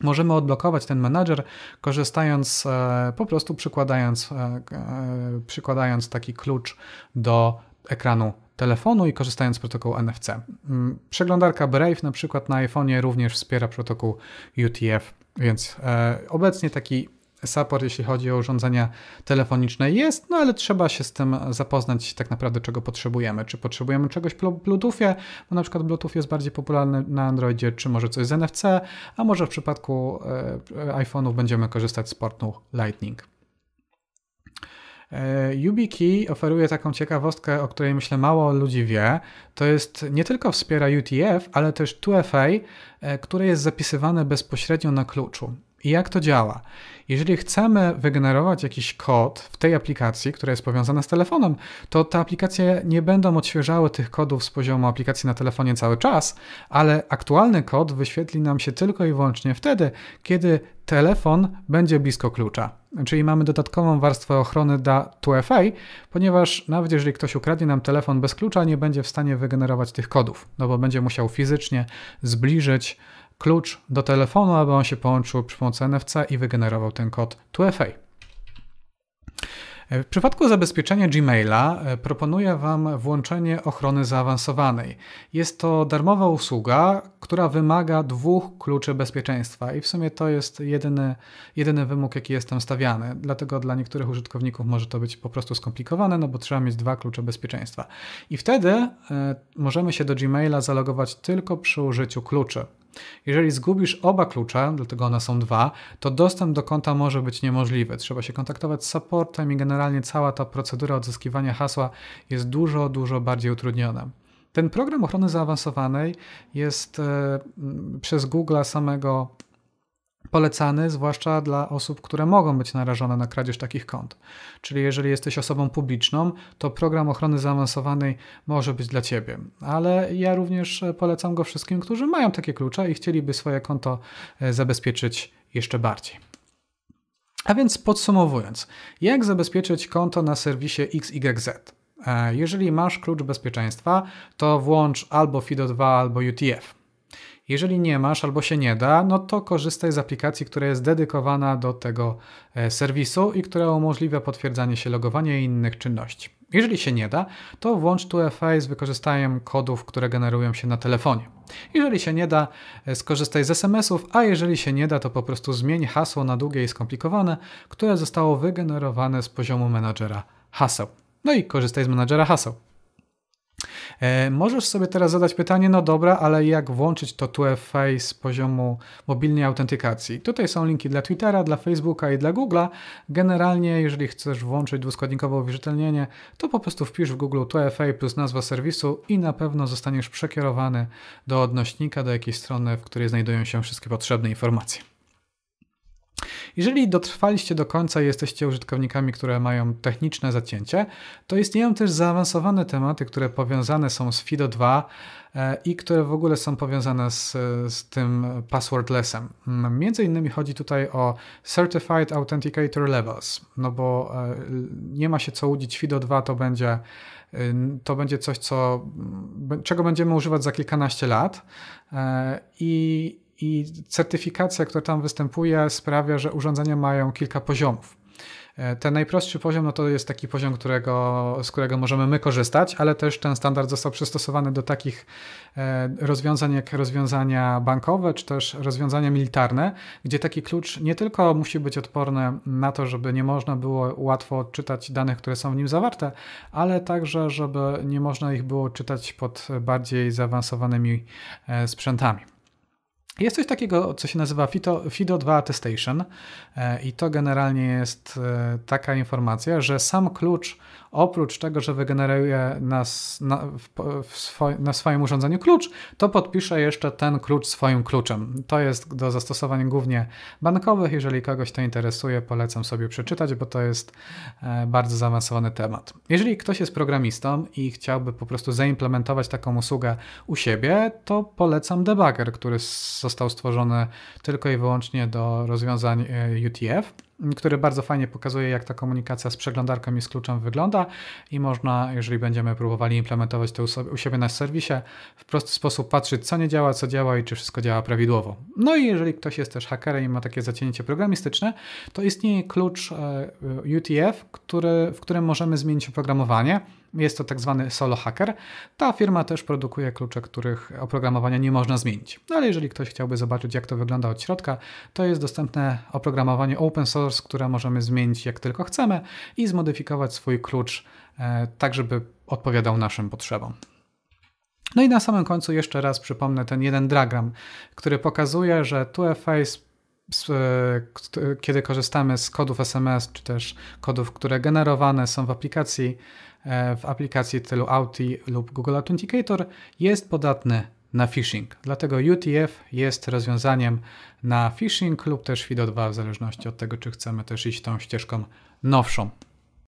Możemy odblokować ten menadżer korzystając, e, po prostu przykładając, e, e, przykładając taki klucz do ekranu telefonu i korzystając z protokołu NFC. Mm, przeglądarka Brave na przykład na iPhone'ie również wspiera protokół UTF, więc obecnie taki support, jeśli chodzi o urządzenia telefoniczne jest, no ale trzeba się z tym zapoznać tak naprawdę, czego potrzebujemy. Czy potrzebujemy czegoś w Bluetoothie, bo na przykład Bluetooth jest bardziej popularny na Androidzie, czy może coś z NFC, a może w przypadku e, iPhone'ów będziemy korzystać z portu Lightning. E, YubiKey oferuje taką ciekawostkę, o której myślę mało ludzi wie. To jest nie tylko wspiera UTF, ale też 2FA, e, które jest zapisywane bezpośrednio na kluczu. I jak to działa? Jeżeli chcemy wygenerować jakiś kod w tej aplikacji, która jest powiązana z telefonem, to te aplikacje nie będą odświeżały tych kodów z poziomu aplikacji na telefonie cały czas, ale aktualny kod wyświetli nam się tylko i wyłącznie wtedy, kiedy telefon będzie blisko klucza. Czyli mamy dodatkową warstwę ochrony dla 2FA, ponieważ nawet jeżeli ktoś ukradnie nam telefon bez klucza, nie będzie w stanie wygenerować tych kodów, no bo będzie musiał fizycznie zbliżyć klucz do telefonu, aby on się połączył przy pomocy NFC i wygenerował ten kod 2FA. W przypadku zabezpieczenia Gmaila e, proponuję Wam włączenie ochrony zaawansowanej. Jest to darmowa usługa, która wymaga dwóch kluczy bezpieczeństwa i w sumie to jest jedyny, jedyny wymóg, jaki jest tam stawiany. Dlatego dla niektórych użytkowników może to być po prostu skomplikowane, no bo trzeba mieć dwa klucze bezpieczeństwa. I wtedy y, możemy się do Gmaila zalogować tylko przy użyciu kluczy. Jeżeli zgubisz oba klucze, dlatego one są dwa, to dostęp do konta może być niemożliwy. Trzeba się kontaktować z supportem i generalnie cała ta procedura odzyskiwania hasła jest dużo, dużo bardziej utrudniona. Ten program ochrony zaawansowanej jest e, przez Google samego polecany, zwłaszcza dla osób, które mogą być narażone na kradzież takich kont. Czyli jeżeli jesteś osobą publiczną, to program ochrony zaawansowanej może być dla Ciebie. Ale ja również polecam go wszystkim, którzy mają takie klucze i chcieliby swoje konto e, zabezpieczyć jeszcze bardziej. A więc podsumowując, jak zabezpieczyć konto na serwisie XYZ? E, jeżeli masz klucz bezpieczeństwa, to włącz albo FIDO2, albo UTF. Jeżeli nie masz albo się nie da, no to korzystaj z aplikacji, która jest dedykowana do tego e, serwisu i która umożliwia potwierdzanie się logowania i innych czynności. Jeżeli się nie da, to włącz 2FA z wykorzystaniem kodów, które generują się na telefonie. Jeżeli się nie da, e, skorzystaj z SMS-ów, a jeżeli się nie da, to po prostu zmień hasło na długie i skomplikowane, które zostało wygenerowane z poziomu menadżera haseł. No i korzystaj z menadżera haseł. E, możesz sobie teraz zadać pytanie, no dobra, ale jak włączyć to 2FA z poziomu mobilnej autentykacji? Tutaj są linki dla Twittera, dla Facebooka i dla Google'a. Generalnie, jeżeli chcesz włączyć dwuskładnikowe uwierzytelnienie, to po prostu wpisz w Google 2FA plus nazwa serwisu i na pewno zostaniesz przekierowany do odnośnika, do jakiejś strony, w której znajdują się wszystkie potrzebne informacje. Jeżeli dotrwaliście do końca i jesteście użytkownikami, które mają techniczne zacięcie, to istnieją też zaawansowane tematy, które powiązane są z FIDO 2 e, i które w ogóle są powiązane z, z tym passwordlessem. Mm, między innymi chodzi tutaj o Certified Authenticator Levels, no bo e, nie ma się co łudzić, FIDO 2 to będzie to będzie coś, co, czego będziemy używać za kilkanaście lat e, i i certyfikacja, która tam występuje, sprawia, że urządzenia mają kilka poziomów. E, ten najprostszy poziom no to jest taki poziom, którego, z którego możemy my korzystać, ale też ten standard został przystosowany do takich e, rozwiązań jak rozwiązania bankowe, czy też rozwiązania militarne, gdzie taki klucz nie tylko musi być odporny na to, żeby nie można było łatwo odczytać danych, które są w nim zawarte, ale także, żeby nie można ich było czytać pod bardziej zaawansowanymi e, sprzętami. Jest coś takiego, co się nazywa FIDO2 Attestation e, i to generalnie jest e, taka informacja, że sam klucz, oprócz tego, że wygeneruje nas na, na swoim urządzeniu klucz, to podpisze jeszcze ten klucz swoim kluczem. To jest do zastosowań głównie bankowych. Jeżeli kogoś to interesuje, polecam sobie przeczytać, bo to jest e, bardzo zaawansowany temat. Jeżeli ktoś jest programistą i chciałby po prostu zaimplementować taką usługę u siebie, to polecam debugger, który został stworzony tylko i wyłącznie do rozwiązań e, UTF który bardzo fajnie pokazuje, jak ta komunikacja z przeglądarką i z kluczem wygląda i można, jeżeli będziemy próbowali implementować to u siebie na serwisie, w prosty sposób patrzeć, co nie działa, co działa i czy wszystko działa prawidłowo. No i jeżeli ktoś jest też hakerem i ma takie zacięcie programistyczne, to istnieje klucz e, UTF, który, w którym możemy zmienić oprogramowanie, jest to tak zwany solo hacker. Ta firma też produkuje klucze, których oprogramowania nie można zmienić. No ale jeżeli ktoś chciałby zobaczyć, jak to wygląda od środka, to jest dostępne oprogramowanie open source, które możemy zmienić jak tylko chcemy i zmodyfikować swój klucz e, tak, żeby odpowiadał naszym potrzebom. No i na samym końcu jeszcze raz przypomnę ten jeden diagram, który pokazuje, że 2FA e, kiedy korzystamy z kodów SMS, czy też kodów, które generowane są w aplikacji w aplikacji tylu Auti lub Google Authenticator jest podatny na phishing. Dlatego UTF jest rozwiązaniem na phishing lub też FIDO2 w zależności od tego, czy chcemy też iść tą ścieżką nowszą.